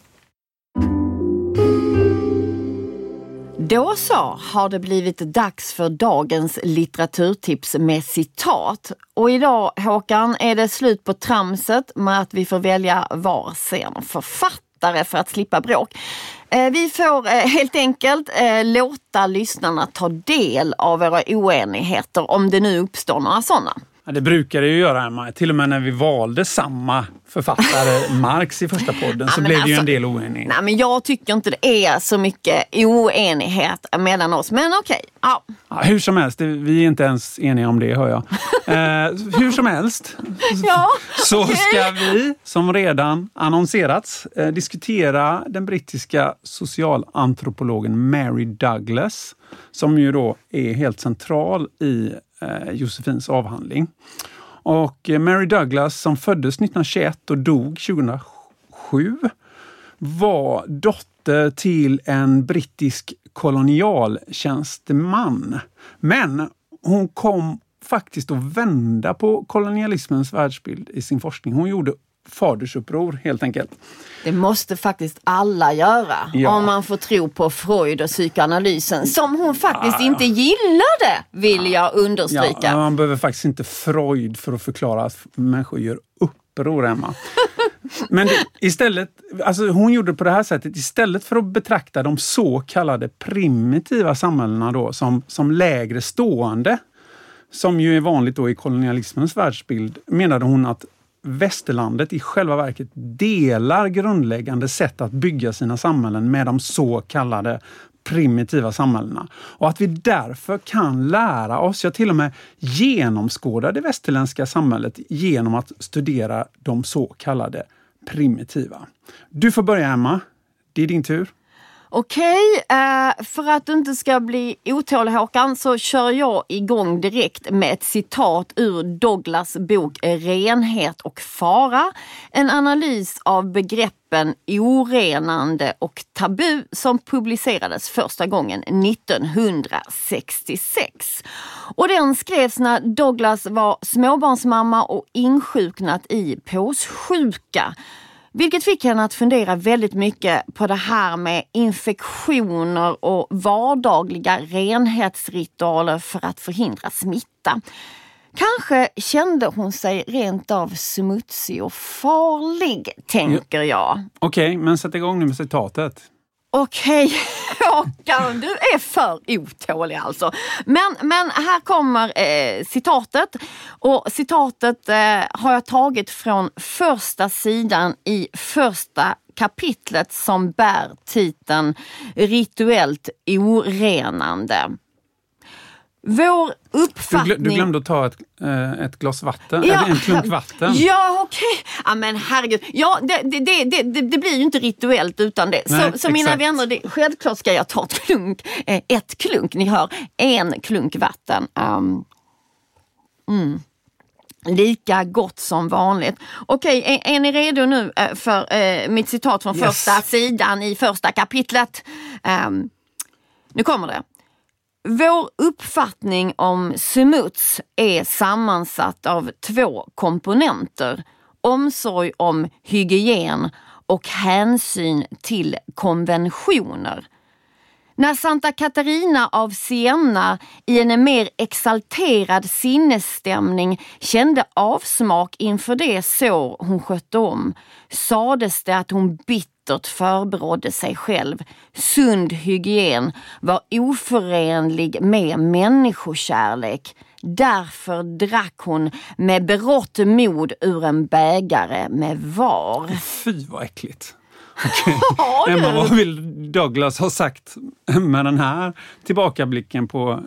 Då så har det blivit dags för dagens litteraturtips med citat. Och idag Håkan är det slut på tramset med att vi får välja varsin författare för att slippa bråk. Eh, vi får eh, helt enkelt eh, låta lyssnarna ta del av våra oenigheter om det nu uppstår några sådana. Ja, det brukar det ju göra, Emma. Till och med när vi valde samma författare, Marx, i första podden så ja, blev det ju en alltså, del oenighet. Nej, men jag tycker inte det är så mycket oenighet mellan oss. Men okej. Okay, ja. ja. hur som helst, vi är inte ens eniga om det hör jag. Eh, hur som helst ja, så okay. ska vi, som redan annonserats, eh, diskutera den brittiska socialantropologen Mary Douglas som ju då är helt central i Eh, Josefins avhandling. Och eh, Mary Douglas som föddes 1921 och dog 2007 var dotter till en brittisk kolonialtjänsteman. Men hon kom faktiskt att vända på kolonialismens världsbild i sin forskning. Hon gjorde fadersuppror helt enkelt. Det måste faktiskt alla göra ja. om man får tro på Freud och psykoanalysen som hon faktiskt ja. inte gillade vill jag understryka. Ja, man behöver faktiskt inte Freud för att förklara att människor gör uppror, Emma. Men det, istället, alltså hon gjorde på det här sättet, istället för att betrakta de så kallade primitiva samhällena då som, som lägre stående, som ju är vanligt då i kolonialismens världsbild, menade hon att västerlandet i själva verket delar grundläggande sätt att bygga sina samhällen med de så kallade primitiva samhällena. Och att vi därför kan lära oss, ja till och med genomskåda det västerländska samhället genom att studera de så kallade primitiva. Du får börja Emma. Det är din tur. Okej, eh, för att du inte ska bli otålig Håkan så kör jag igång direkt med ett citat ur Douglas bok Renhet och fara. En analys av begreppen orenande och tabu som publicerades första gången 1966. Och den skrevs när Douglas var småbarnsmamma och insjuknat i påssjuka. Vilket fick henne att fundera väldigt mycket på det här med infektioner och vardagliga renhetsritualer för att förhindra smitta. Kanske kände hon sig rent av smutsig och farlig, tänker jag. Okej, okay, men sätt igång nu med citatet. Okej, Håkan, du är för otålig alltså. Men, men här kommer eh, citatet. Och citatet eh, har jag tagit från första sidan i första kapitlet som bär titeln Rituellt orenande. Vår uppfattning... Du, glömde att ta ett, äh, ett glas vatten, ja, en klunk vatten. Ja, okej. Okay. Ja, men herregud. Ja, det, det, det, det, blir ju inte rituellt utan det. Nej, så, så mina vänner, det, självklart ska jag ta ett klunk, eh, ett klunk, ni hör, en klunk vatten. Um, mm. Lika gott som vanligt. Okej, okay, är, är, ni redo nu eh, för eh, mitt citat från yes. första sidan i första kapitlet? Um, nu kommer det. Vår uppfattning om smuts är sammansatt av två komponenter. Omsorg om hygien och hänsyn till konventioner. När Santa Catarina av Siena i en mer exalterad sinnesstämning kände avsmak inför det sår hon skötte om sades det att hon bitt bittert förebrådde sig själv. Sund hygien var oförenlig med människokärlek. Därför drack hon med berått mod ur en bägare med var. Fy vad äckligt! Okay. Emma, vad vill Douglas ha sagt med den här tillbakablicken på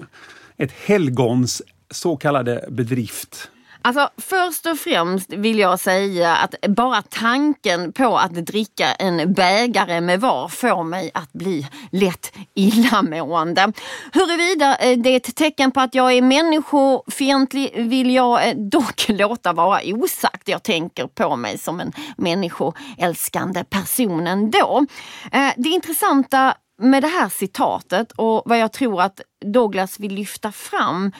ett helgons så kallade bedrift? Alltså först och främst vill jag säga att bara tanken på att dricka en bägare med var får mig att bli lätt illamående. Huruvida eh, det är ett tecken på att jag är människofientlig vill jag eh, dock låta vara osagt. Jag tänker på mig som en människoälskande person ändå. Eh, det intressanta med det här citatet och vad jag tror att Douglas vill lyfta fram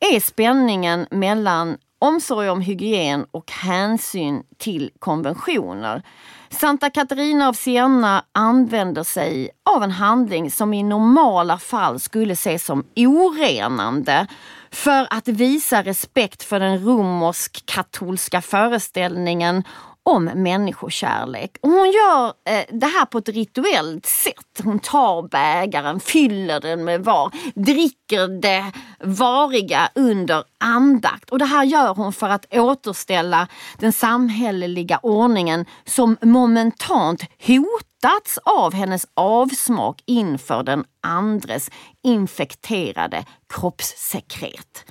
är spänningen mellan omsorg om hygien och hänsyn till konventioner. Santa Catarina av Siena använder sig av en handling som i normala fall skulle ses som orenande för att visa respekt för den romersk-katolska föreställningen om människokärlek. Och hon gör eh, det här på ett rituellt sätt. Hon tar bägaren, fyller den med var, dricker det variga under andakt. Och det här gör hon för att återställa den samhälleliga ordningen som momentant hotats av hennes avsmak inför den andres infekterade kroppssekret.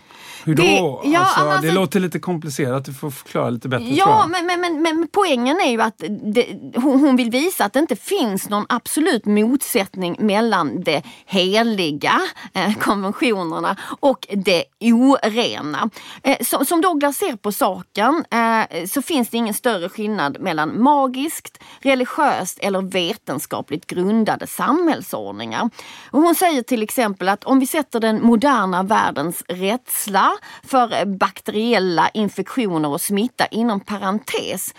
Hur då? Det- ja, alltså, alltså- det låter lite komplicerat, du får förklara lite bättre Ja, men, men, men, men poängen är ju att det, hon, hon vill visa att det inte finns någon absolut motsättning mellan det heliga, eh, konventionerna, och det orena. Eh, som, som Douglas ser på saken eh, så finns det ingen större skillnad mellan magiskt, religiöst eller vetenskapligt grundade samhällsordningar. Och hon säger till exempel att om vi sätter den moderna världens rädsla för bakteriella infektioner och smitta inom parentes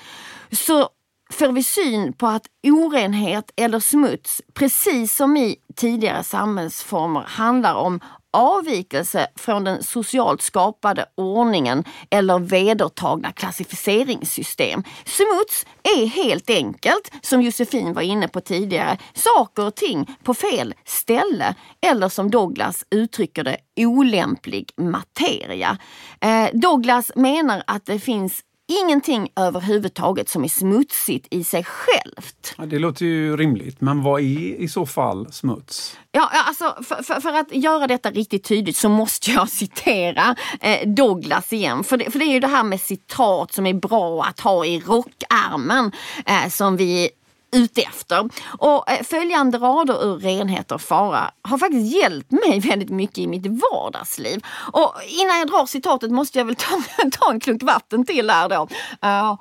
så får vi syn på att orenhet eller smuts, precis som i tidigare samhällsformer, handlar om avvikelse från den socialt skapade ordningen eller vedertagna klassificeringssystem. Smuts är helt enkelt, som Josefin var inne på tidigare, saker och ting på fel ställe eller som Douglas uttrycker det, olämplig materia. Eh, Douglas menar att det finns ingenting överhuvudtaget som är smutsigt i sig självt. Ja, det låter ju rimligt, men vad är i så fall smuts? Ja, alltså, för, för, för att göra detta riktigt tydligt så måste jag citera eh, Douglas igen. För det, för det är ju det här med citat som är bra att ha i rockärmen eh, som vi ute efter. Och eh, följande rader ur Renhet och fara har faktiskt hjälpt mig väldigt mycket i mitt vardagsliv. Och innan jag drar citatet måste jag väl ta, ta en klunk vatten till här då. Eh,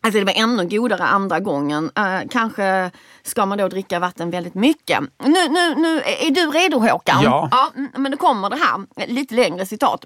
Alltså det var ännu godare andra gången. Eh, kanske ska man då dricka vatten väldigt mycket. Nu, nu, nu är du redo Håkan? Ja. ja. mm, Men nu kommer det här, lite längre citat.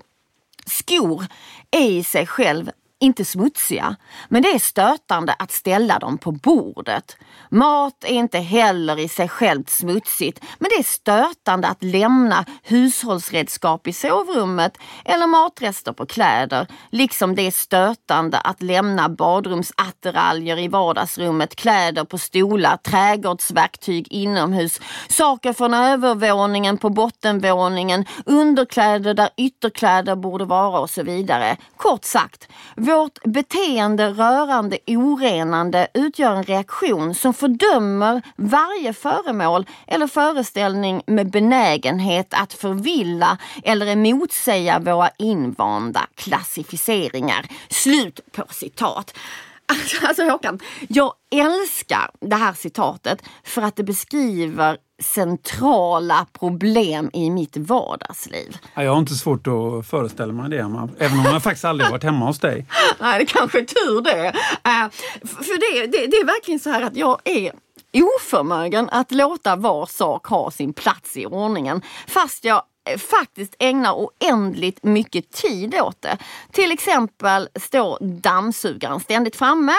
Skor är i sig själv inte smutsiga, men det är stötande att ställa dem på bordet. Mat är inte heller i sig självt smutsigt, men det är stötande att lämna hushållsredskap i sovrummet eller matrester på kläder, liksom det är stötande att lämna badrumsattiraljer i vardagsrummet, kläder på stolar, trädgårdsverktyg inomhus, saker från övervåningen på bottenvåningen, underkläder där ytterkläder borde vara och så vidare. Kort sagt, vårt beteende rörande orenande utgör en reaktion som fördömer varje föremål eller föreställning med benägenhet att förvilla eller emotsäga våra invanda klassificeringar. Slut på citat. Alltså, alltså Håkan, jag älskar det här citatet för att det beskriver centrala problem i mitt vardagsliv. Ja, Jag har inte svårt att föreställa mig det, även om jag faktiskt aldrig varit hemma hos dig. Nej, det kanske är tur det. Eh, för det, det, det är verkligen så här att jag är oförmögen att låta var sak ha sin plats i ordningen. Fast jag eh, faktiskt ägnar oändligt mycket tid åt det. Till exempel står dammsugaren ständigt framme.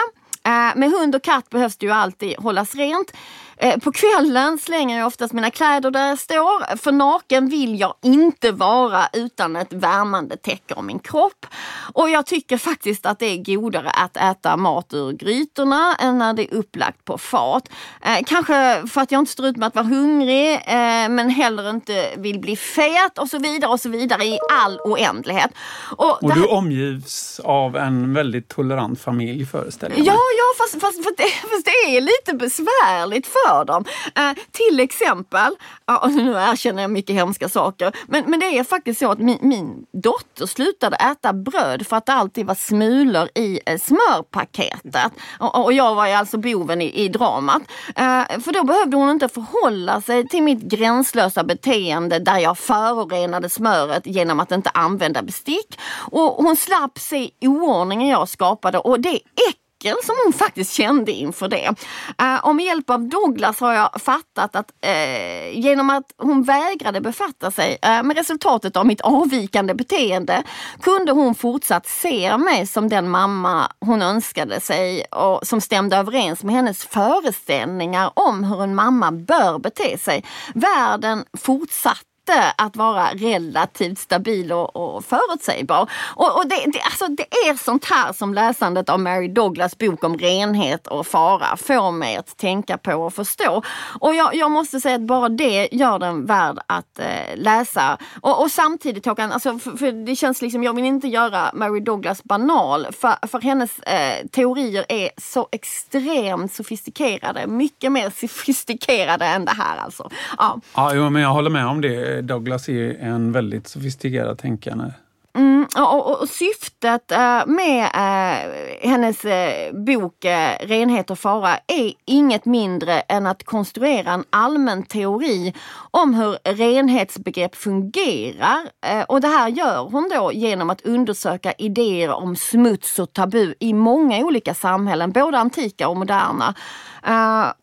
Eh, Med hund och katt behövs det ju alltid hållas rent. Eh, På kvällen slänger jag oftast mina kläder där jag står. För naken vill jag inte vara utan ett värmande täcke om min kropp. Och jag tycker faktiskt att det är godare att äta mat ur grytorna än när det är upplagt på fat. Eh, kanske för att jag inte står ut med att vara hungrig eh, men heller inte vill bli fet och så vidare och så vidare i all oändlighet. Och Och det du här- omgivs av en väldigt tolerant familj föreställer jag Ja, mig. ja fast, fast, fast, det, fast det är lite besvärligt för berör dem. Eh, till exempel, och nu erkänner jag mycket hemska saker, men, men det är faktiskt så att min, min dotter slutade äta bröd för att det alltid var smulor i eh, smörpaketet. Och, och jag var ju alltså boven i, i dramat. Eh, för då behövde hon inte förhålla sig till mitt gränslösa beteende där jag förorenade smöret genom att inte använda bestick. Och hon slapp se oordningen jag skapade och det artikel som hon faktiskt kände inför det. Uh, och med hjälp av Douglas har jag fattat att uh, genom att hon vägrade befatta sig uh, med resultatet av mitt avvikande beteende kunde hon fortsatt se mig som den mamma hon önskade sig och som stämde överens med hennes föreställningar om hur en mamma bör bete sig. Världen fortsatte att vara relativt stabil och, och förutsägbar. Och, och det, det, alltså det är sånt här som läsandet av Mary Douglas bok om renhet och fara får mig att tänka på och förstå. Och jag, jag måste säga att bara det gör den värd att eh, läsa. Och, och, samtidigt Håkan, alltså, för, för, det känns liksom, jag vill inte göra Mary Douglas banal för, för hennes eh, teorier är så extremt sofistikerade. Mycket mer sofistikerade än det här alltså. Ja, ja men jag håller med om det. Douglas är en väldigt sofistikerad tänkare. Mm, och, och, syftet eh, med eh, hennes eh, bok Renhet och fara är inget mindre än att konstruera en allmän teori om hur renhetsbegrepp fungerar. och det här gör hon då genom att undersöka idéer om smuts och tabu i många olika samhällen, både antika och moderna.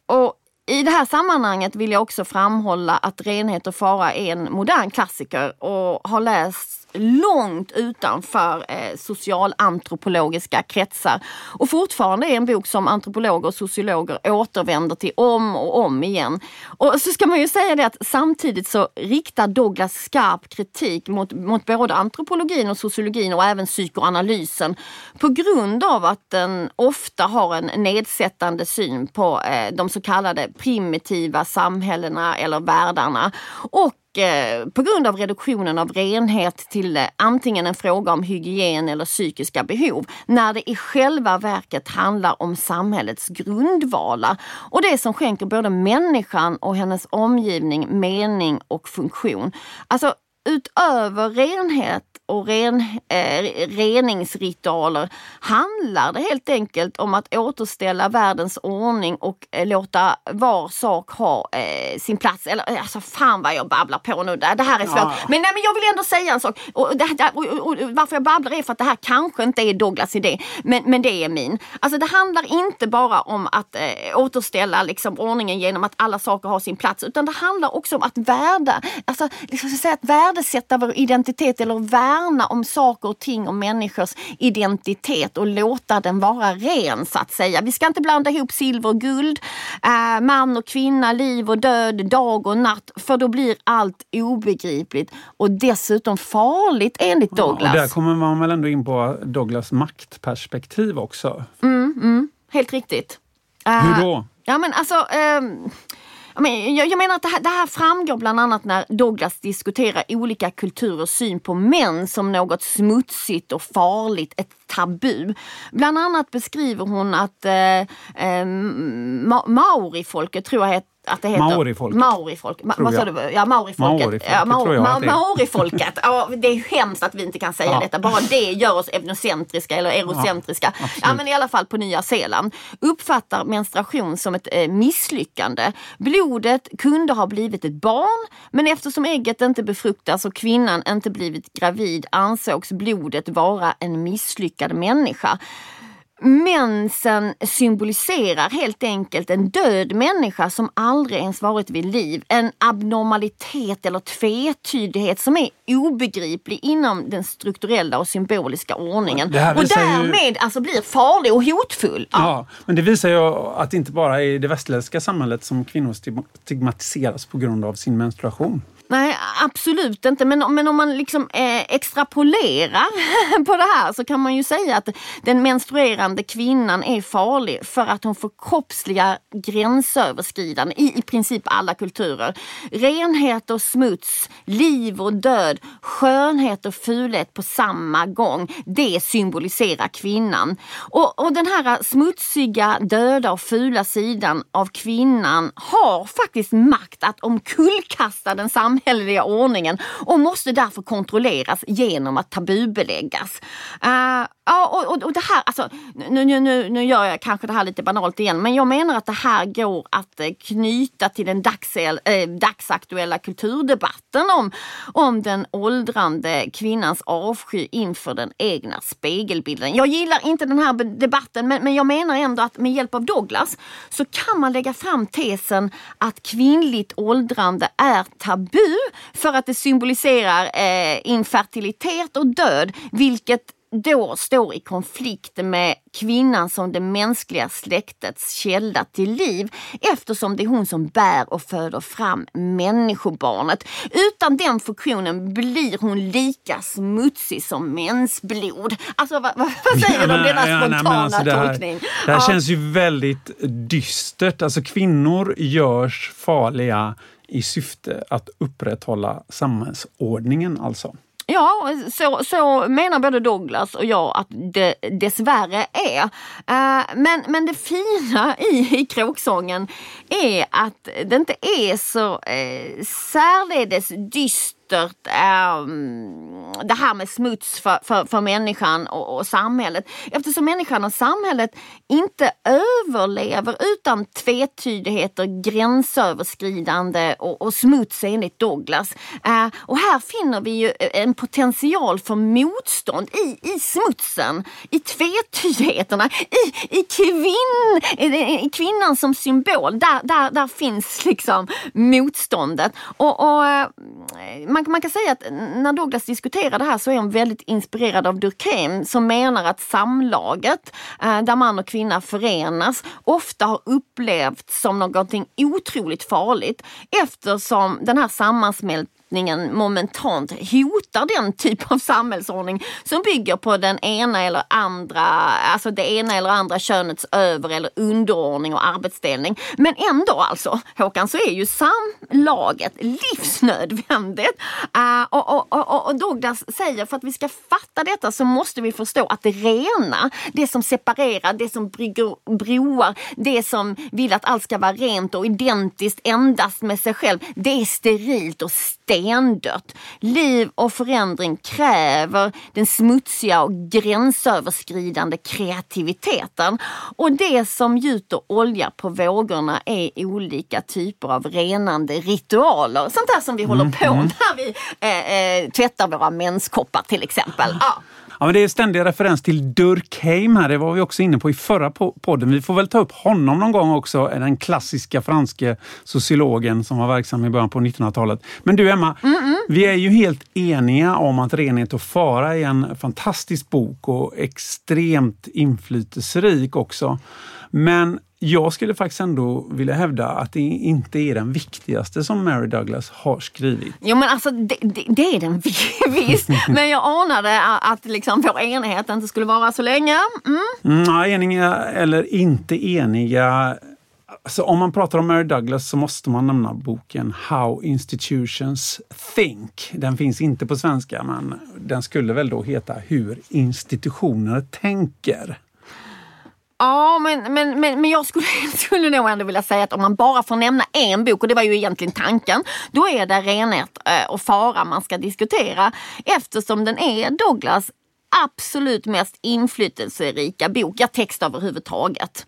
och i det här sammanhanget vill jag också framhålla att Renhet och fara är en modern klassiker och har lästs långt utanför eh, socialantropologiska kretsar. Och fortfarande är en bok som antropologer och sociologer återvänder till om och om igen. Och så ska man ju säga det att samtidigt så riktar Douglas skarp kritik mot, mot både antropologin och sociologin och även psykoanalysen på grund av att den ofta har en nedsättande syn på eh, de så kallade primitiva samhällena eller världarna. Och Eh, på grund av reduktionen av renhet till eh, antingen en fråga om hygien eller psykiska behov när det i själva verket handlar om samhällets grundvalar och det som skänker både människan och hennes omgivning mening och funktion. Alltså utöver renhet och ren, eh, reningsritaler handlar det helt enkelt om att återställa världens ordning och eh, låta var sak ha eh, sin plats. Eller eh, alltså fan vad jag babblar på nu. Det, det här är svårt. Ja. Men, nej, men jag vill ändå säga en sak. Och, det, och, och, och, varför jag babblar är för att det här kanske inte är Douglas idé. Men, men det är min. Alltså det handlar inte bara om att eh, återställa liksom, ordningen genom att alla saker har sin plats. Utan det handlar också om att värda, alltså, liksom, säga, att värdesätta vår identitet eller värde värna om saker och ting och människors identitet och låta den vara ren så att säga. Vi ska inte blanda ihop silver och guld, äh, man och kvinna, liv och död, dag och natt för då blir allt obegripligt och dessutom farligt enligt Douglas. Ja, där kommer man väl ändå in på Douglas maktperspektiv också? Mm, mm, helt riktigt. Hur då? Ja men alltså ähm, jag, menar att det här, det här, framgår bland annat när Douglas diskuterar olika kulturers syn på män som något smutsigt och farligt, ett tabu. Bland annat beskriver hon att eh, eh, Maorifolket, tror jag att det heter Maorifolket. Maorifolk. Ma vad sa du? Ja, Maorifolket. Maorifolket, ja, Maori, Ma Maorifolket. ja, det är hemskt att vi inte kan säga ja. detta. Bara det gör oss etnocentriska eller eurocentriska. Ja, ja, men i alla fall på Nya Zeeland. Uppfattar menstruation som ett eh, misslyckande. Blodet kunde ha blivit ett barn men eftersom ägget inte befruktas och kvinnan inte blivit gravid ansågs blodet vara en misslyckad människa. Mensen symboliserar helt enkelt en död människa som aldrig ens varit vid liv. En abnormalitet eller tvetydighet som är obegriplig inom den strukturella och symboliska ordningen. Och därmed ju... alltså blir farlig och hotfull. Ja. ja. men det visar ju att det inte bara är i det västerländska samhället som kvinnor stigmatiseras på grund av sin menstruation. Nej, absolut inte. Men, men om man liksom eh, extrapolerar på det här så kan man ju säga att den menstruerande kvinnan är farlig för att hon förkroppsligar gränsöverskridande i i princip alla kulturer. Renhet och smuts, liv och död skönhet och fulhet på samma gång. Det symboliserar kvinnan. Och, och den här smutsiga, döda och fula sidan av kvinnan har faktiskt makt att omkullkasta den samhälleliga ordningen och måste därför kontrolleras genom att tabubeläggas. Uh, Ja, och, och, och, det här, alltså, nu, nu, nu, nu gör jag kanske det här lite banalt igen, men jag menar att det här går att eh, knyta till den dags, äh, eh, dagsaktuella kulturdebatten om, om den åldrande kvinnans avsky inför den egna spegelbilden. Jag gillar inte den här debatten, men, men jag menar ändå att med hjälp av Douglas så kan man lägga fram tesen att kvinnligt åldrande är tabu för att det symboliserar eh, infertilitet och död, vilket då står i konflikt med kvinnan som det mänskliga släktets källa till liv eftersom det är hon som bär och föder fram människobarnet. Utan den funktionen blir hon lika smutsig som mensblod. Alltså vad, vad säger du om denna ja, spontana nej, alltså det här, tolkning? Det här ja. känns ju väldigt dystert. Alltså kvinnor görs farliga i syfte att upprätthålla samhällsordningen alltså. Ja, så, så menar både Douglas och jag att det dessvärre är. Uh, men, men det fina i, i kråksången är att det inte är så eh, uh, särledes dystert eh, mm, det här med smuts för, för, för människan och, och, samhället. Eftersom människan och samhället inte överlever utan tvetydigheter, gränsöverskridande och, och smuts enligt Douglas. Eh, och här finner vi ju en potential för motstånd i, i smutsen, i tvetydigheterna, i, i, kvinn, i, i kvinnan som symbol. Där, där, där finns liksom motståndet. Och, och man man, man kan säga att när Douglas diskuterar det här så är hon väldigt inspirerad av Durkheim som menar att samlaget eh, där man och kvinna förenas ofta har upplevts som någonting otroligt farligt eftersom den här sammansmältningen lagstiftningen momentant hotar den typ av samhällsordning som bygger på den ena eller andra, alltså det ena eller andra könets över eller underordning och arbetsdelning. Men ändå alltså, Håkan, så är ju samlaget livsnödvändigt. Uh, och, och, och, Douglas säger för att vi ska fatta detta så måste vi förstå att det rena, det som separerar, det som brygger broar, det som vill att allt ska vara rent och identiskt endast med sig själv, det är sterilt och stelt stendött. Liv och förändring kräver den smutsiga och gränsöverskridande kreativiteten. Och det som gjuter olja på vågorna är olika typer av renande ritualer. Sånt där som vi håller på mm. när vi eh, eh, tvättar våra menskoppar till exempel. Ja. Ja, men det är ständig referens till Durkheim här. Det var vi också inne på i förra podden. Vi får väl ta upp honom någon gång också. Den klassiska franske sociologen som var verksam i början på 1900-talet. Men du Emma, mm -mm. vi är ju helt eniga om att Renhet och fara är en fantastisk bok och extremt inflytelserik också. Men jag skulle faktiskt ändå vilja hävda att det inte är den viktigaste som Mary Douglas har skrivit. Jo men alltså det, det, det är den visst. men jag anade att liksom vår enighet inte skulle vara så länge. Mm. Mm, eniga eller inte eniga. Alltså, om man pratar om Mary Douglas så måste man nämna boken How Institutions Think. Den finns inte på svenska men den skulle väl då heta Hur institutioner tänker. Ja, men, men, men, men jag skulle, skulle nog ändå vilja säga att om man bara får nämna en bok, och det var ju egentligen tanken, då är det Renhet eh, och fara man ska diskutera eftersom den är Douglas absolut mest inflytelserika bok, ja text överhuvudtaget.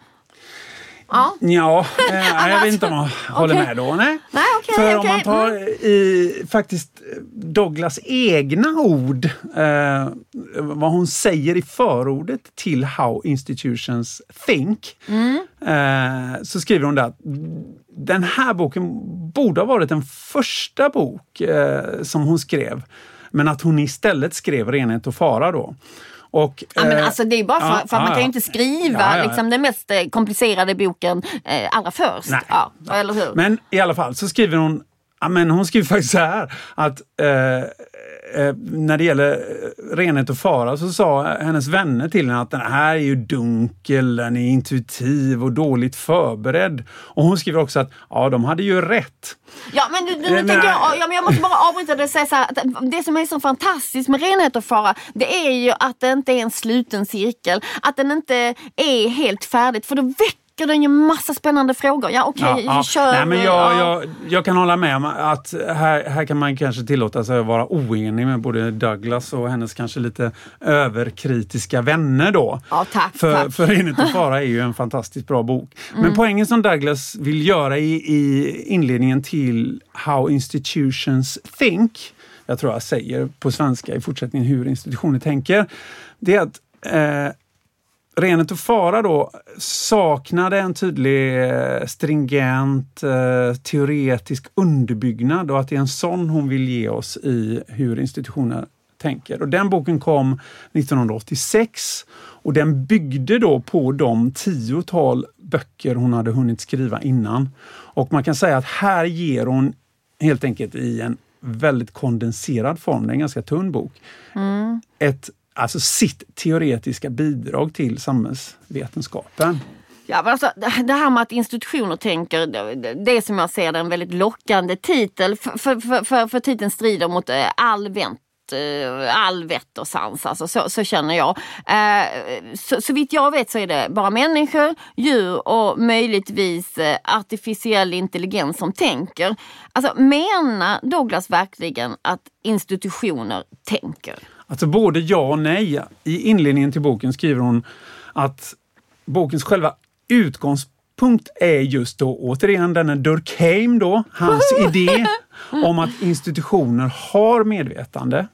Ja, ja eh, jag vet inte om jag håller med då. Nej. nej okay, För okay. om man tar mm. i faktiskt Douglas egna ord, eh, vad hon säger i förordet till How Institutions Think, mm. eh, så skriver hon där att den här boken borde ha varit den första bok eh, som hon skrev, men att hon istället skrev Renhet och fara då. Och, ja, men eh, alltså, det är bara för, ja, för att man kan ju inte skriva liksom, den mest eh, komplicerade boken eh, allra först. Nej, ja, eller hur? Men i alla fall så skriver hon Ja, men hon skriver faktiskt så här att eh, när det gäller eh, renhet och fara så sa hennes vänner till henne att den här är ju dunkel, den är intuitiv och dåligt förberedd. Och hon skriver också att ja, de hade ju rätt. Ja men, du, nu Men- tänker jag, ja, men jag måste bara avbryta det och säga så här, att det som är så fantastiskt med renhet och fara det är ju att det inte är en sluten cirkel. Att den inte är helt färdigt för då väcker den ju massa spännande frågor. Ja okej, kör. Nej, men jag, ja. jag, jag kan hålla med om att här, här kan man kanske tillåta sig att vara oenig med både Douglas och hennes kanske lite överkritiska vänner då. Ja, tack, för, tack. för och fara är ju en fantastiskt bra bok. Mm. Men poängen som Douglas vill göra i, i inledningen till How Institutions Think, jag tror jag säger på svenska i fortsättningen hur institutioner tänker, det är att eh, Renhet och fara då saknade en tydlig eh, stringent eh, teoretisk underbyggnad och att det är en sån hon vill ge oss i hur institutioner tänker. Och den boken kom 1986 och den byggde då på de tiotal böcker hon hade hunnit skriva innan. Och man kan säga att här ger hon helt enkelt i en väldigt kondenserad form, det är en ganska tunn bok, ett, alltså sitt teoretiska bidrag till samhällsvetenskapen. Ja, alltså, det här med att institutioner tänker, det- är som jag ser det en väldigt lockande titel. För, för, för, för, titeln strider mot eh, all vänt eh, all vett och sans, alltså, så, så känner jag. Eh, så, så vitt jag vet så är det bara människor, djur och möjligtvis eh, artificiell intelligens som tänker. Alltså menar Douglas verkligen att institutioner tänker? Alltså både ja och nej. I inledningen till boken skriver hon att bokens själva utgångspunkt är just då återigen denna Durkheim då, hans idé om att institutioner har medvetande.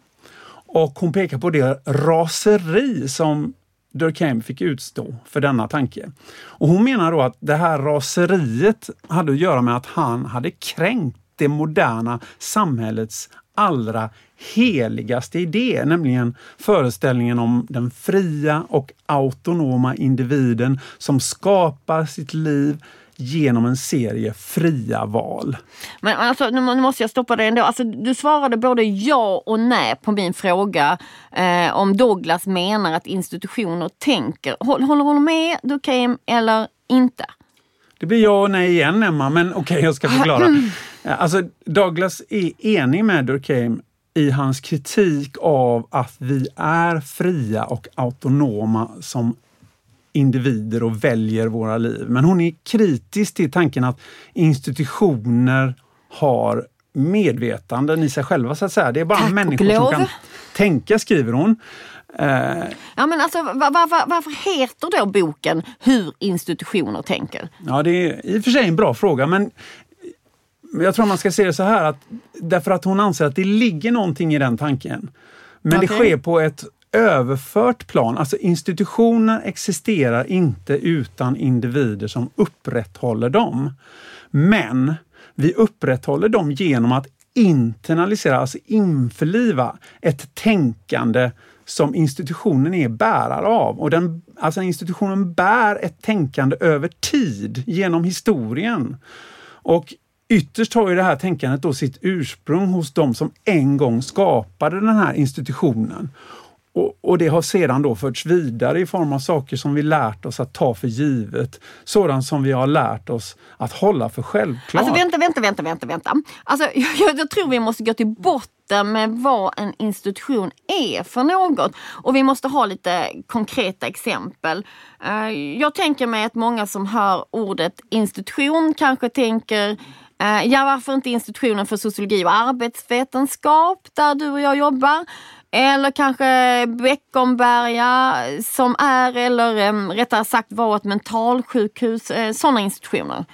Och hon pekar på det raseri som Durkheim fick utstå för denna tanke. Och hon menar då att det här raseriet hade att göra med att han hade kränkt det moderna samhällets allra heligaste idé, nämligen föreställningen om den fria och autonoma individen som skapar sitt liv genom en serie fria val. Men alltså, nu måste jag stoppa dig ändå. Alltså, du svarade både ja och nej på min fråga eh, om Douglas menar att institutioner tänker. Håller hon med Durkheim eller inte? Det blir ja och nej igen Emma, men okej jag ska förklara. Alltså Douglas är enig med Durkheim i hans kritik av att vi är fria och autonoma som individer och väljer våra liv. Men hon är kritisk till tanken att institutioner har medvetanden i sig själva så att säga. Det är bara Tack människor som kan tänka, skriver hon. Eh, Ja, men alltså, va- varför, varför heter då boken Hur institutioner tänker? Ja, det är i och för sig en bra fråga, men jag tror man ska se det så här att därför att hon anser att det ligger någonting i den tanken. Men det Okej. sker på ett överfört plan. Alltså institutioner existerar inte utan individer som upprätthåller dem. Men vi upprätthåller dem genom att internalisera, alltså införliva ett tänkande som institutionen är bärare av. Och den, alltså institutionen bär ett tänkande över tid, genom historien. Och ytterst har ju det här tänkandet då sitt ursprung hos de som en gång skapade den här institutionen. Och, och det har sedan då förts vidare i form av saker som vi lärt oss att ta för givet. Sådant som vi har lärt oss att hålla för självklart. Alltså vänta, vänta, vänta, vänta, vänta. Alltså, jag, jag tror vi måste gå till botten med vad en institution är för något. Och vi måste ha lite konkreta exempel. Eh, jag tänker mig att många som hör ordet institution kanske tänker eh, Ja, varför inte institutionen för sociologi och arbetsvetenskap där du och jag jobbar? Eller kanske Beckomberga som är, eller rättare sagt var ett mentalsjukhus, eh, sådana institutioner.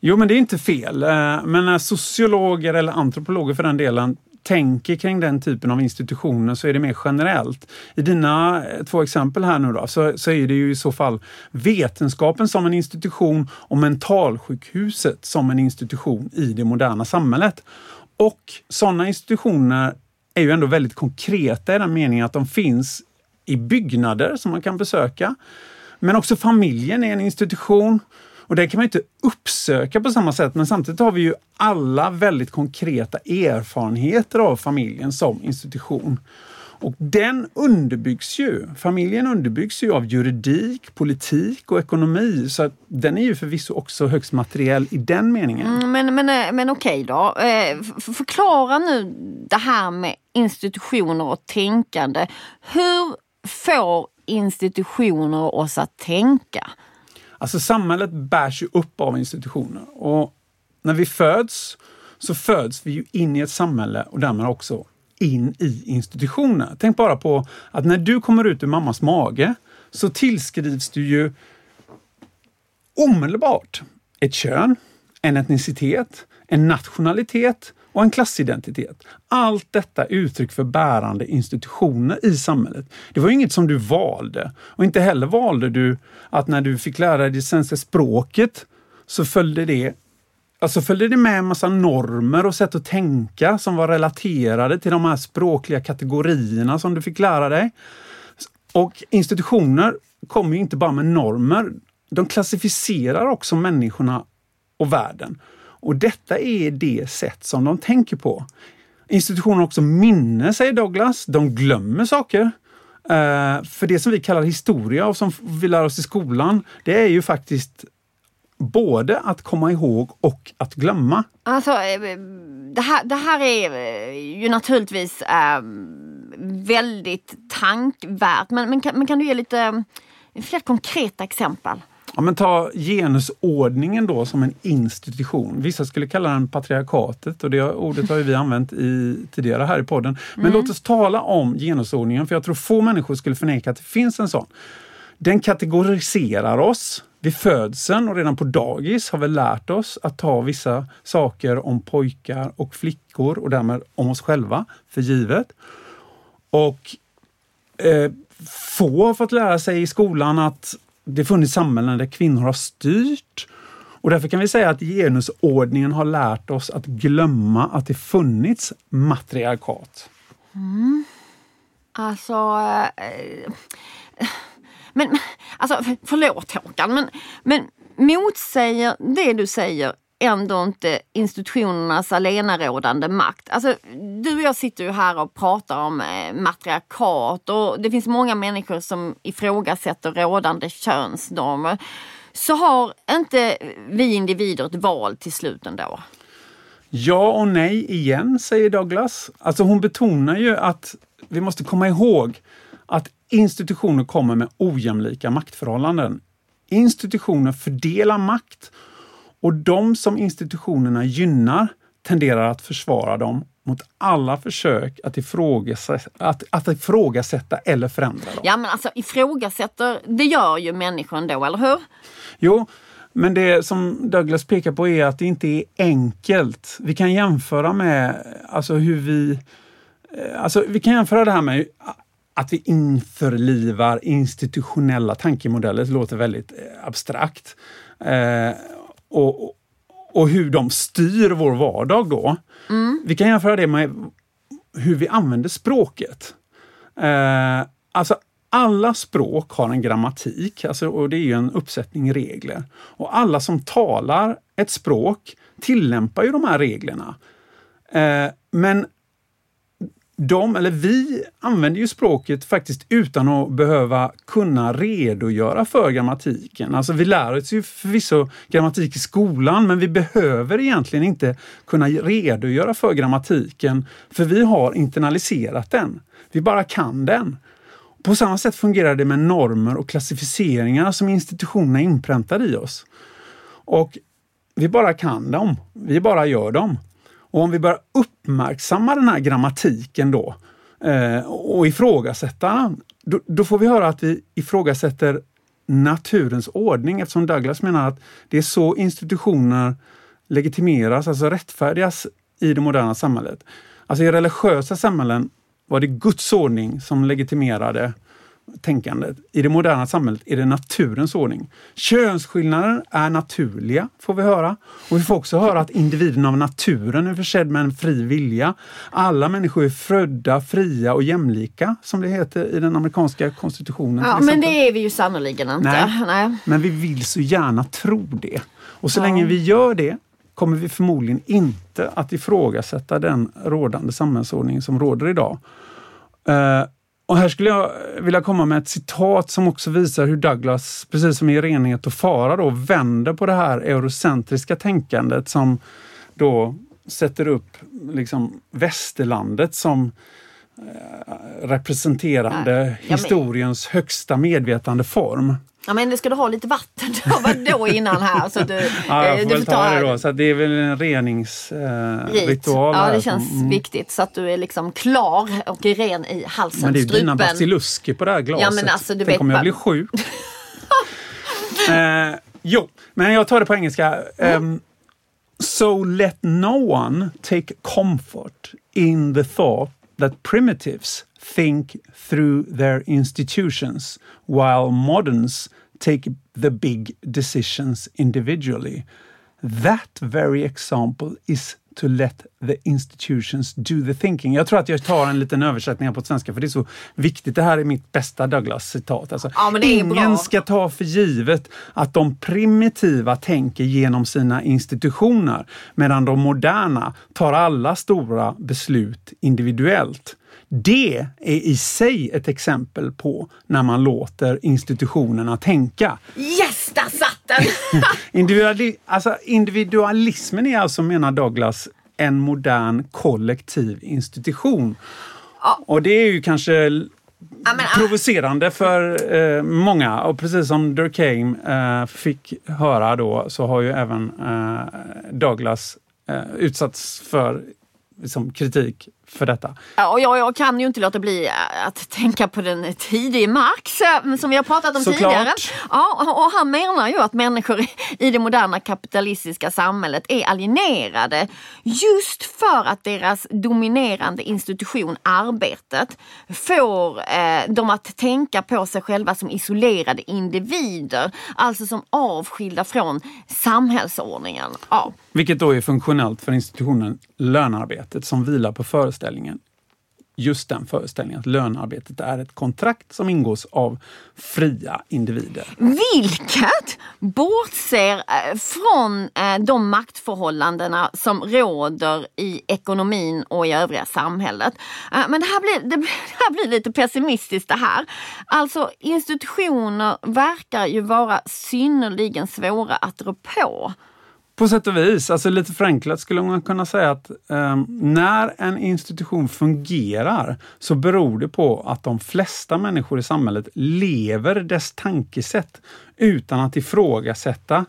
Jo, men det är inte fel. Eh, men när sociologer eller antropologer för den delen tänker kring den typen av institutioner så är det mer generellt. I dina eh, två exempel här nu då, så, så är det ju i så fall vetenskapen som en institution och mentalsjukhuset som en institution i det moderna samhället. Och sådana institutioner är ju ändå väldigt konkreta i den meningen att de finns i byggnader som man kan besöka. Men också familjen är en institution Och det kan man inte uppsöka på samma sätt men samtidigt har vi ju alla väldigt konkreta erfarenheter av familjen som institution. Och den underbyggs ju, familjen underbyggs ju av juridik, politik och ekonomi. Så den är ju förvisso också högst materiell i den meningen. Mm, men, men, eh, men okej då. Eh, förklara nu det här med institutioner och tänkande. Hur får institutioner oss att tänka? Alltså samhället bärs ju upp av institutioner och när vi föds så föds vi ju in i ett samhälle och därmed också in i institutioner. Tänk bara på att när du kommer ut ur mammas mage så tillskrivs du ju omedelbart ett kön, en etnicitet, en nationalitet och en klassidentitet. Allt detta uttryck för bärande institutioner i samhället. Det var inget som du valde och inte heller valde du att när du fick lära dig det svenska språket så följde det Alltså följde det med en massa normer och sätt att tänka som var relaterade till de här språkliga kategorierna som du fick lära dig. Och institutioner kommer inte bara med normer, de klassificerar också människorna och världen. Och detta är det sätt som de tänker på. Institutioner har också minne, säger Douglas. De glömmer saker. Eh, för det som vi kallar historia och som vi lär oss i skolan, det är ju faktiskt både att komma ihåg och att glömma. Alltså, eh, det här, det här är eh, ju naturligtvis väldigt tankvärt, men, men, kan, men kan du ge lite fler konkreta exempel? Ja, men ta genusordningen då som en institution. Vissa skulle kalla den patriarkatet och det ordet har vi använt i, tidigare här i podden. Men mm. låt oss tala om genusordningen för jag tror få människor skulle förneka att det finns en sån. Den kategoriserar oss vid födseln och redan på dagis har vi lärt oss att ta vissa saker om pojkar och flickor och därmed om oss själva för givet. Och eh, få har fått lära sig i skolan att det funnits samhällen där kvinnor har styrt. Och därför kan vi säga att genusordningen har lärt oss att glömma att det funnits matriarkat. Mm. Alltså... Eh, men alltså, förlåt Håkan, men, men motsäger det du säger ändå inte institutionernas alenarådande makt. Alltså, du och jag sitter ju här och pratar om eh, matriarkat och det finns många människor som ifrågasätter rådande könsnormer. Så har inte vi individer ett val till slut ändå? Ja och nej igen, säger Douglas. Alltså hon betonar ju att vi måste komma ihåg att institutioner kommer med ojämlika maktförhållanden. Institutioner fördelar makt och de som institutionerna gynnar tenderar att försvara dem mot alla försök att ifrågasätta, att, att ifrågasätta eller förändra dem. Ja men alltså ifrågasätter, det gör ju människan då, eller hur? Jo, men det som Douglas pekar på är att det inte är enkelt. Vi kan jämföra med alltså hur vi eh, Alltså, vi kan jämföra det här med att vi införlivar institutionella tankemodeller, det låter väldigt eh, abstrakt. Och, och hur de styr vår vardag då. Mm. Vi kan jämföra det med hur vi använder språket. Eh, alltså alla språk har en grammatik, alltså, och det är ju en uppsättning regler. Och alla som talar ett språk tillämpar ju de här reglerna. Eh, men de, eller vi, använder ju språket faktiskt utan att behöva kunna redogöra för grammatiken. Alltså vi lär oss ju förvisso grammatik i skolan, men vi behöver egentligen inte kunna redogöra för grammatiken, för vi har internaliserat den. Vi bara kan den. På samma sätt fungerar det med normer och klassificeringar som institutionerna inpräntar i oss. Och vi bara kan dem, vi bara gör dem. Och om vi börjar uppmärksamma den här grammatiken då eh, och ifrågasätta den, då, då får vi höra att vi ifrågasätter naturens ordning eftersom Douglas menar att det är så institutioner legitimeras, alltså rättfärdigas i det moderna samhället. Alltså i religiösa samhällen var det Guds ordning som legitimerade tänkandet. I det moderna samhället är det naturens ordning. Könsskillnader är naturliga, får vi höra. Och vi får också höra att individen av naturen är försedd med en fri vilja. Alla människor är födda fria och jämlika, som det heter i den amerikanska konstitutionen. Ja, men det är vi ju sannoliken inte. Nej. Nej. Men vi vill så gärna tro det. Och så länge vi gör det kommer vi förmodligen inte att ifrågasätta den rådande samhällsordning som råder idag. Eh, och här skulle jag vilja komma med ett citat som också visar hur Douglas, precis som i Renhet och fara, då, vänder på det här eurocentriska tänkandet som då sätter upp liksom västerlandet som eh, representerande Ja, men- historiens högsta medvetande form. Ja, men ska du ha lite vatten då innan här? Så du, Ja, eh, jag får du väl ta ta det då. Så det är väl en reningsritual eh, Ja, det känns mm. viktigt så att du är liksom klar och ren i halsen, Men det är ju dina basilusker på det här glaset. Ja, men alltså, du Tänk vet om jag blir sjuk. eh, jo, men jag tar det på engelska. Ehm, so let no one take comfort in the thought that primitives think through their institutions while moderns take the big decisions individually. That very example is to let the institutions do the thinking. Jag tror att jag tar en liten översättning här på svenska för det är så viktigt. Det här är mitt bästa Douglas-citat. Alltså, Ja, ingen bra. ska ta för givet att de primitiva tänker genom sina institutioner medan de moderna tar alla stora beslut individuellt. Det är i sig ett exempel på när man låter institutionerna tänka. Yes, där Individuali alltså, individualismen är alltså, menar Douglas, en modern kollektiv institution. Och det är ju kanske Ja, men, provocerande för eh, många. Och precis som Durkheim eh, fick höra då så har ju även eh, Douglas eh, utsatts för liksom, kritik för detta. Ja, och jag, jag kan ju inte låta bli äh, att tänka på den tidige Marx äh, som vi har pratat om Såklart. tidigare. Ja, och han menar ju att människor i- det moderna kapitalistiska samhället är alienerade just för att deras dominerande institution, arbetet, får eh, dem att tänka på sig själva som isolerade individer. Alltså som avskilda från samhällsordningen. Ja. Vilket då är funktionellt för institutionen lönearbetet som vilar på föreställningen just den föreställningen att lönearbetet är ett kontrakt som ingås av fria individer. Vilket bortser eh, från eh, de maktförhållandena som råder i ekonomin och i övriga samhället. Eh, men det här, blir, det, det här blir lite pessimistiskt det här. Alltså institutioner verkar ju vara synnerligen svåra att rå på. På sätt och vis, alltså lite förenklat skulle man kunna säga att eh, när en institution fungerar så beror det på att de flesta människor i samhället lever dess tankesätt utan att ifrågasätta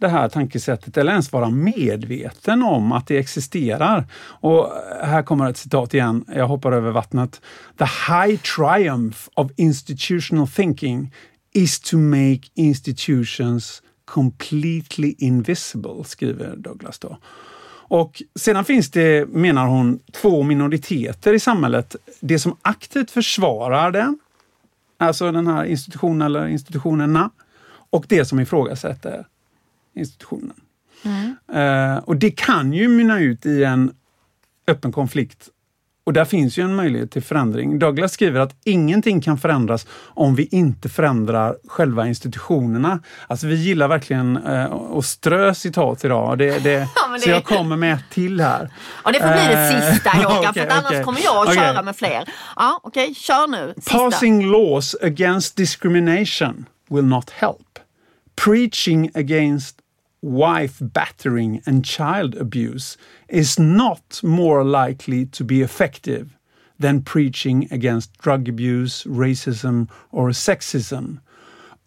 det här tankesättet eller ens vara medveten om att det existerar. Och här kommer ett citat igen, jag hoppar över vattnet. The high triumph of institutional thinking is to make institutions completely invisible, skriver Douglas då. Och sedan finns det, menar hon, två minoriteter i samhället. Det som aktivt försvarar den, alltså den här institutionen eller institutionerna, och det som ifrågasätter institutionen. Eh, och det kan ju mynna ut i en öppen konflikt. Och där finns ju en möjlighet till förändring. Douglas skriver att ingenting kan förändras om vi inte förändrar själva institutionerna. Alltså vi gillar verkligen eh, att strö citat idag. Det, det, Ja, men Så det- jag kommer med ett till här. Och det får bli det Eh, sista Håkan, okej, för annars kommer jag att Okej. köra med fler. Ja, Okej, kör nu. Sista. Passing laws against discrimination will not help. Preaching against wife battering and child abuse is not more likely to be effective than preaching against drug abuse, racism or sexism.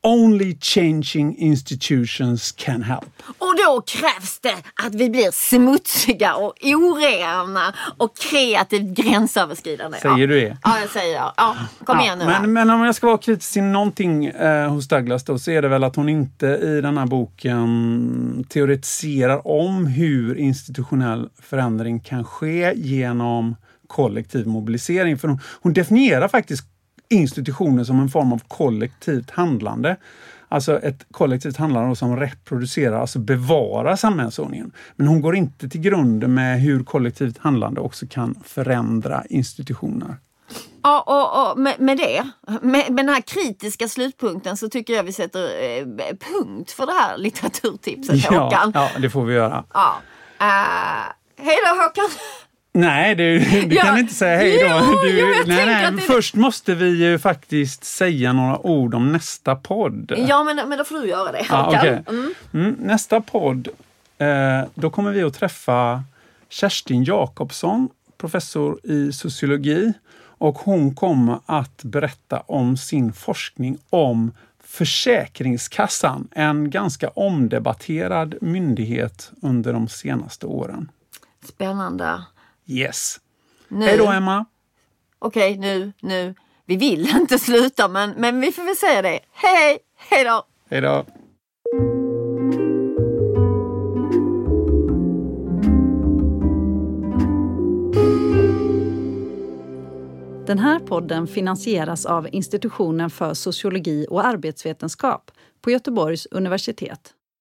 Only changing institutions can help. Och då krävs det att vi blir smutsiga och orena och kreativt gränsöverskridande. Säger ja. du det? Ja, jag säger jag. Ja, kom Ja, igen nu. men, men om jag ska vara kritisk till någonting eh, hos Douglas då, så är det väl att hon inte i den här boken teoretiserar om hur institutionell förändring kan ske genom kollektiv mobilisering. För hon, hon definierar faktiskt institutioner som en form av kollektivt handlande. Alltså ett kollektivt handlande som reproducerar, alltså bevarar samhällsordningen. Men hon går inte till grunden med hur kollektivt handlande också kan förändra institutioner. Ja, och, och med, med, det, med, med den här kritiska slutpunkten så tycker jag vi sätter eh, punkt för det här litteraturtipset Ja, Håkan. ja, det får vi göra. Ja. Uh, hej då Håkan! Nej, du, du Ja, kan inte säga hej då. Du, jo, nej, nej, det- Först måste vi ju faktiskt säga några ord om nästa podd. Ja, men, men då får du göra det Håkan. okej. mm. Mm, nästa podd, eh, då kommer vi att träffa Kerstin Jakobsson, professor i sociologi. Och hon kommer att berätta om sin forskning om Försäkringskassan, en ganska omdebatterad myndighet under de senaste åren. Spännande. Yes. Nu. Hej då Emma! Okej, nu, nu. Vi vill inte sluta men, men vi får väl säga det. Hej, hej då! Hej då! Den här podden finansieras av Institutionen för sociologi och arbetsvetenskap på Göteborgs universitet.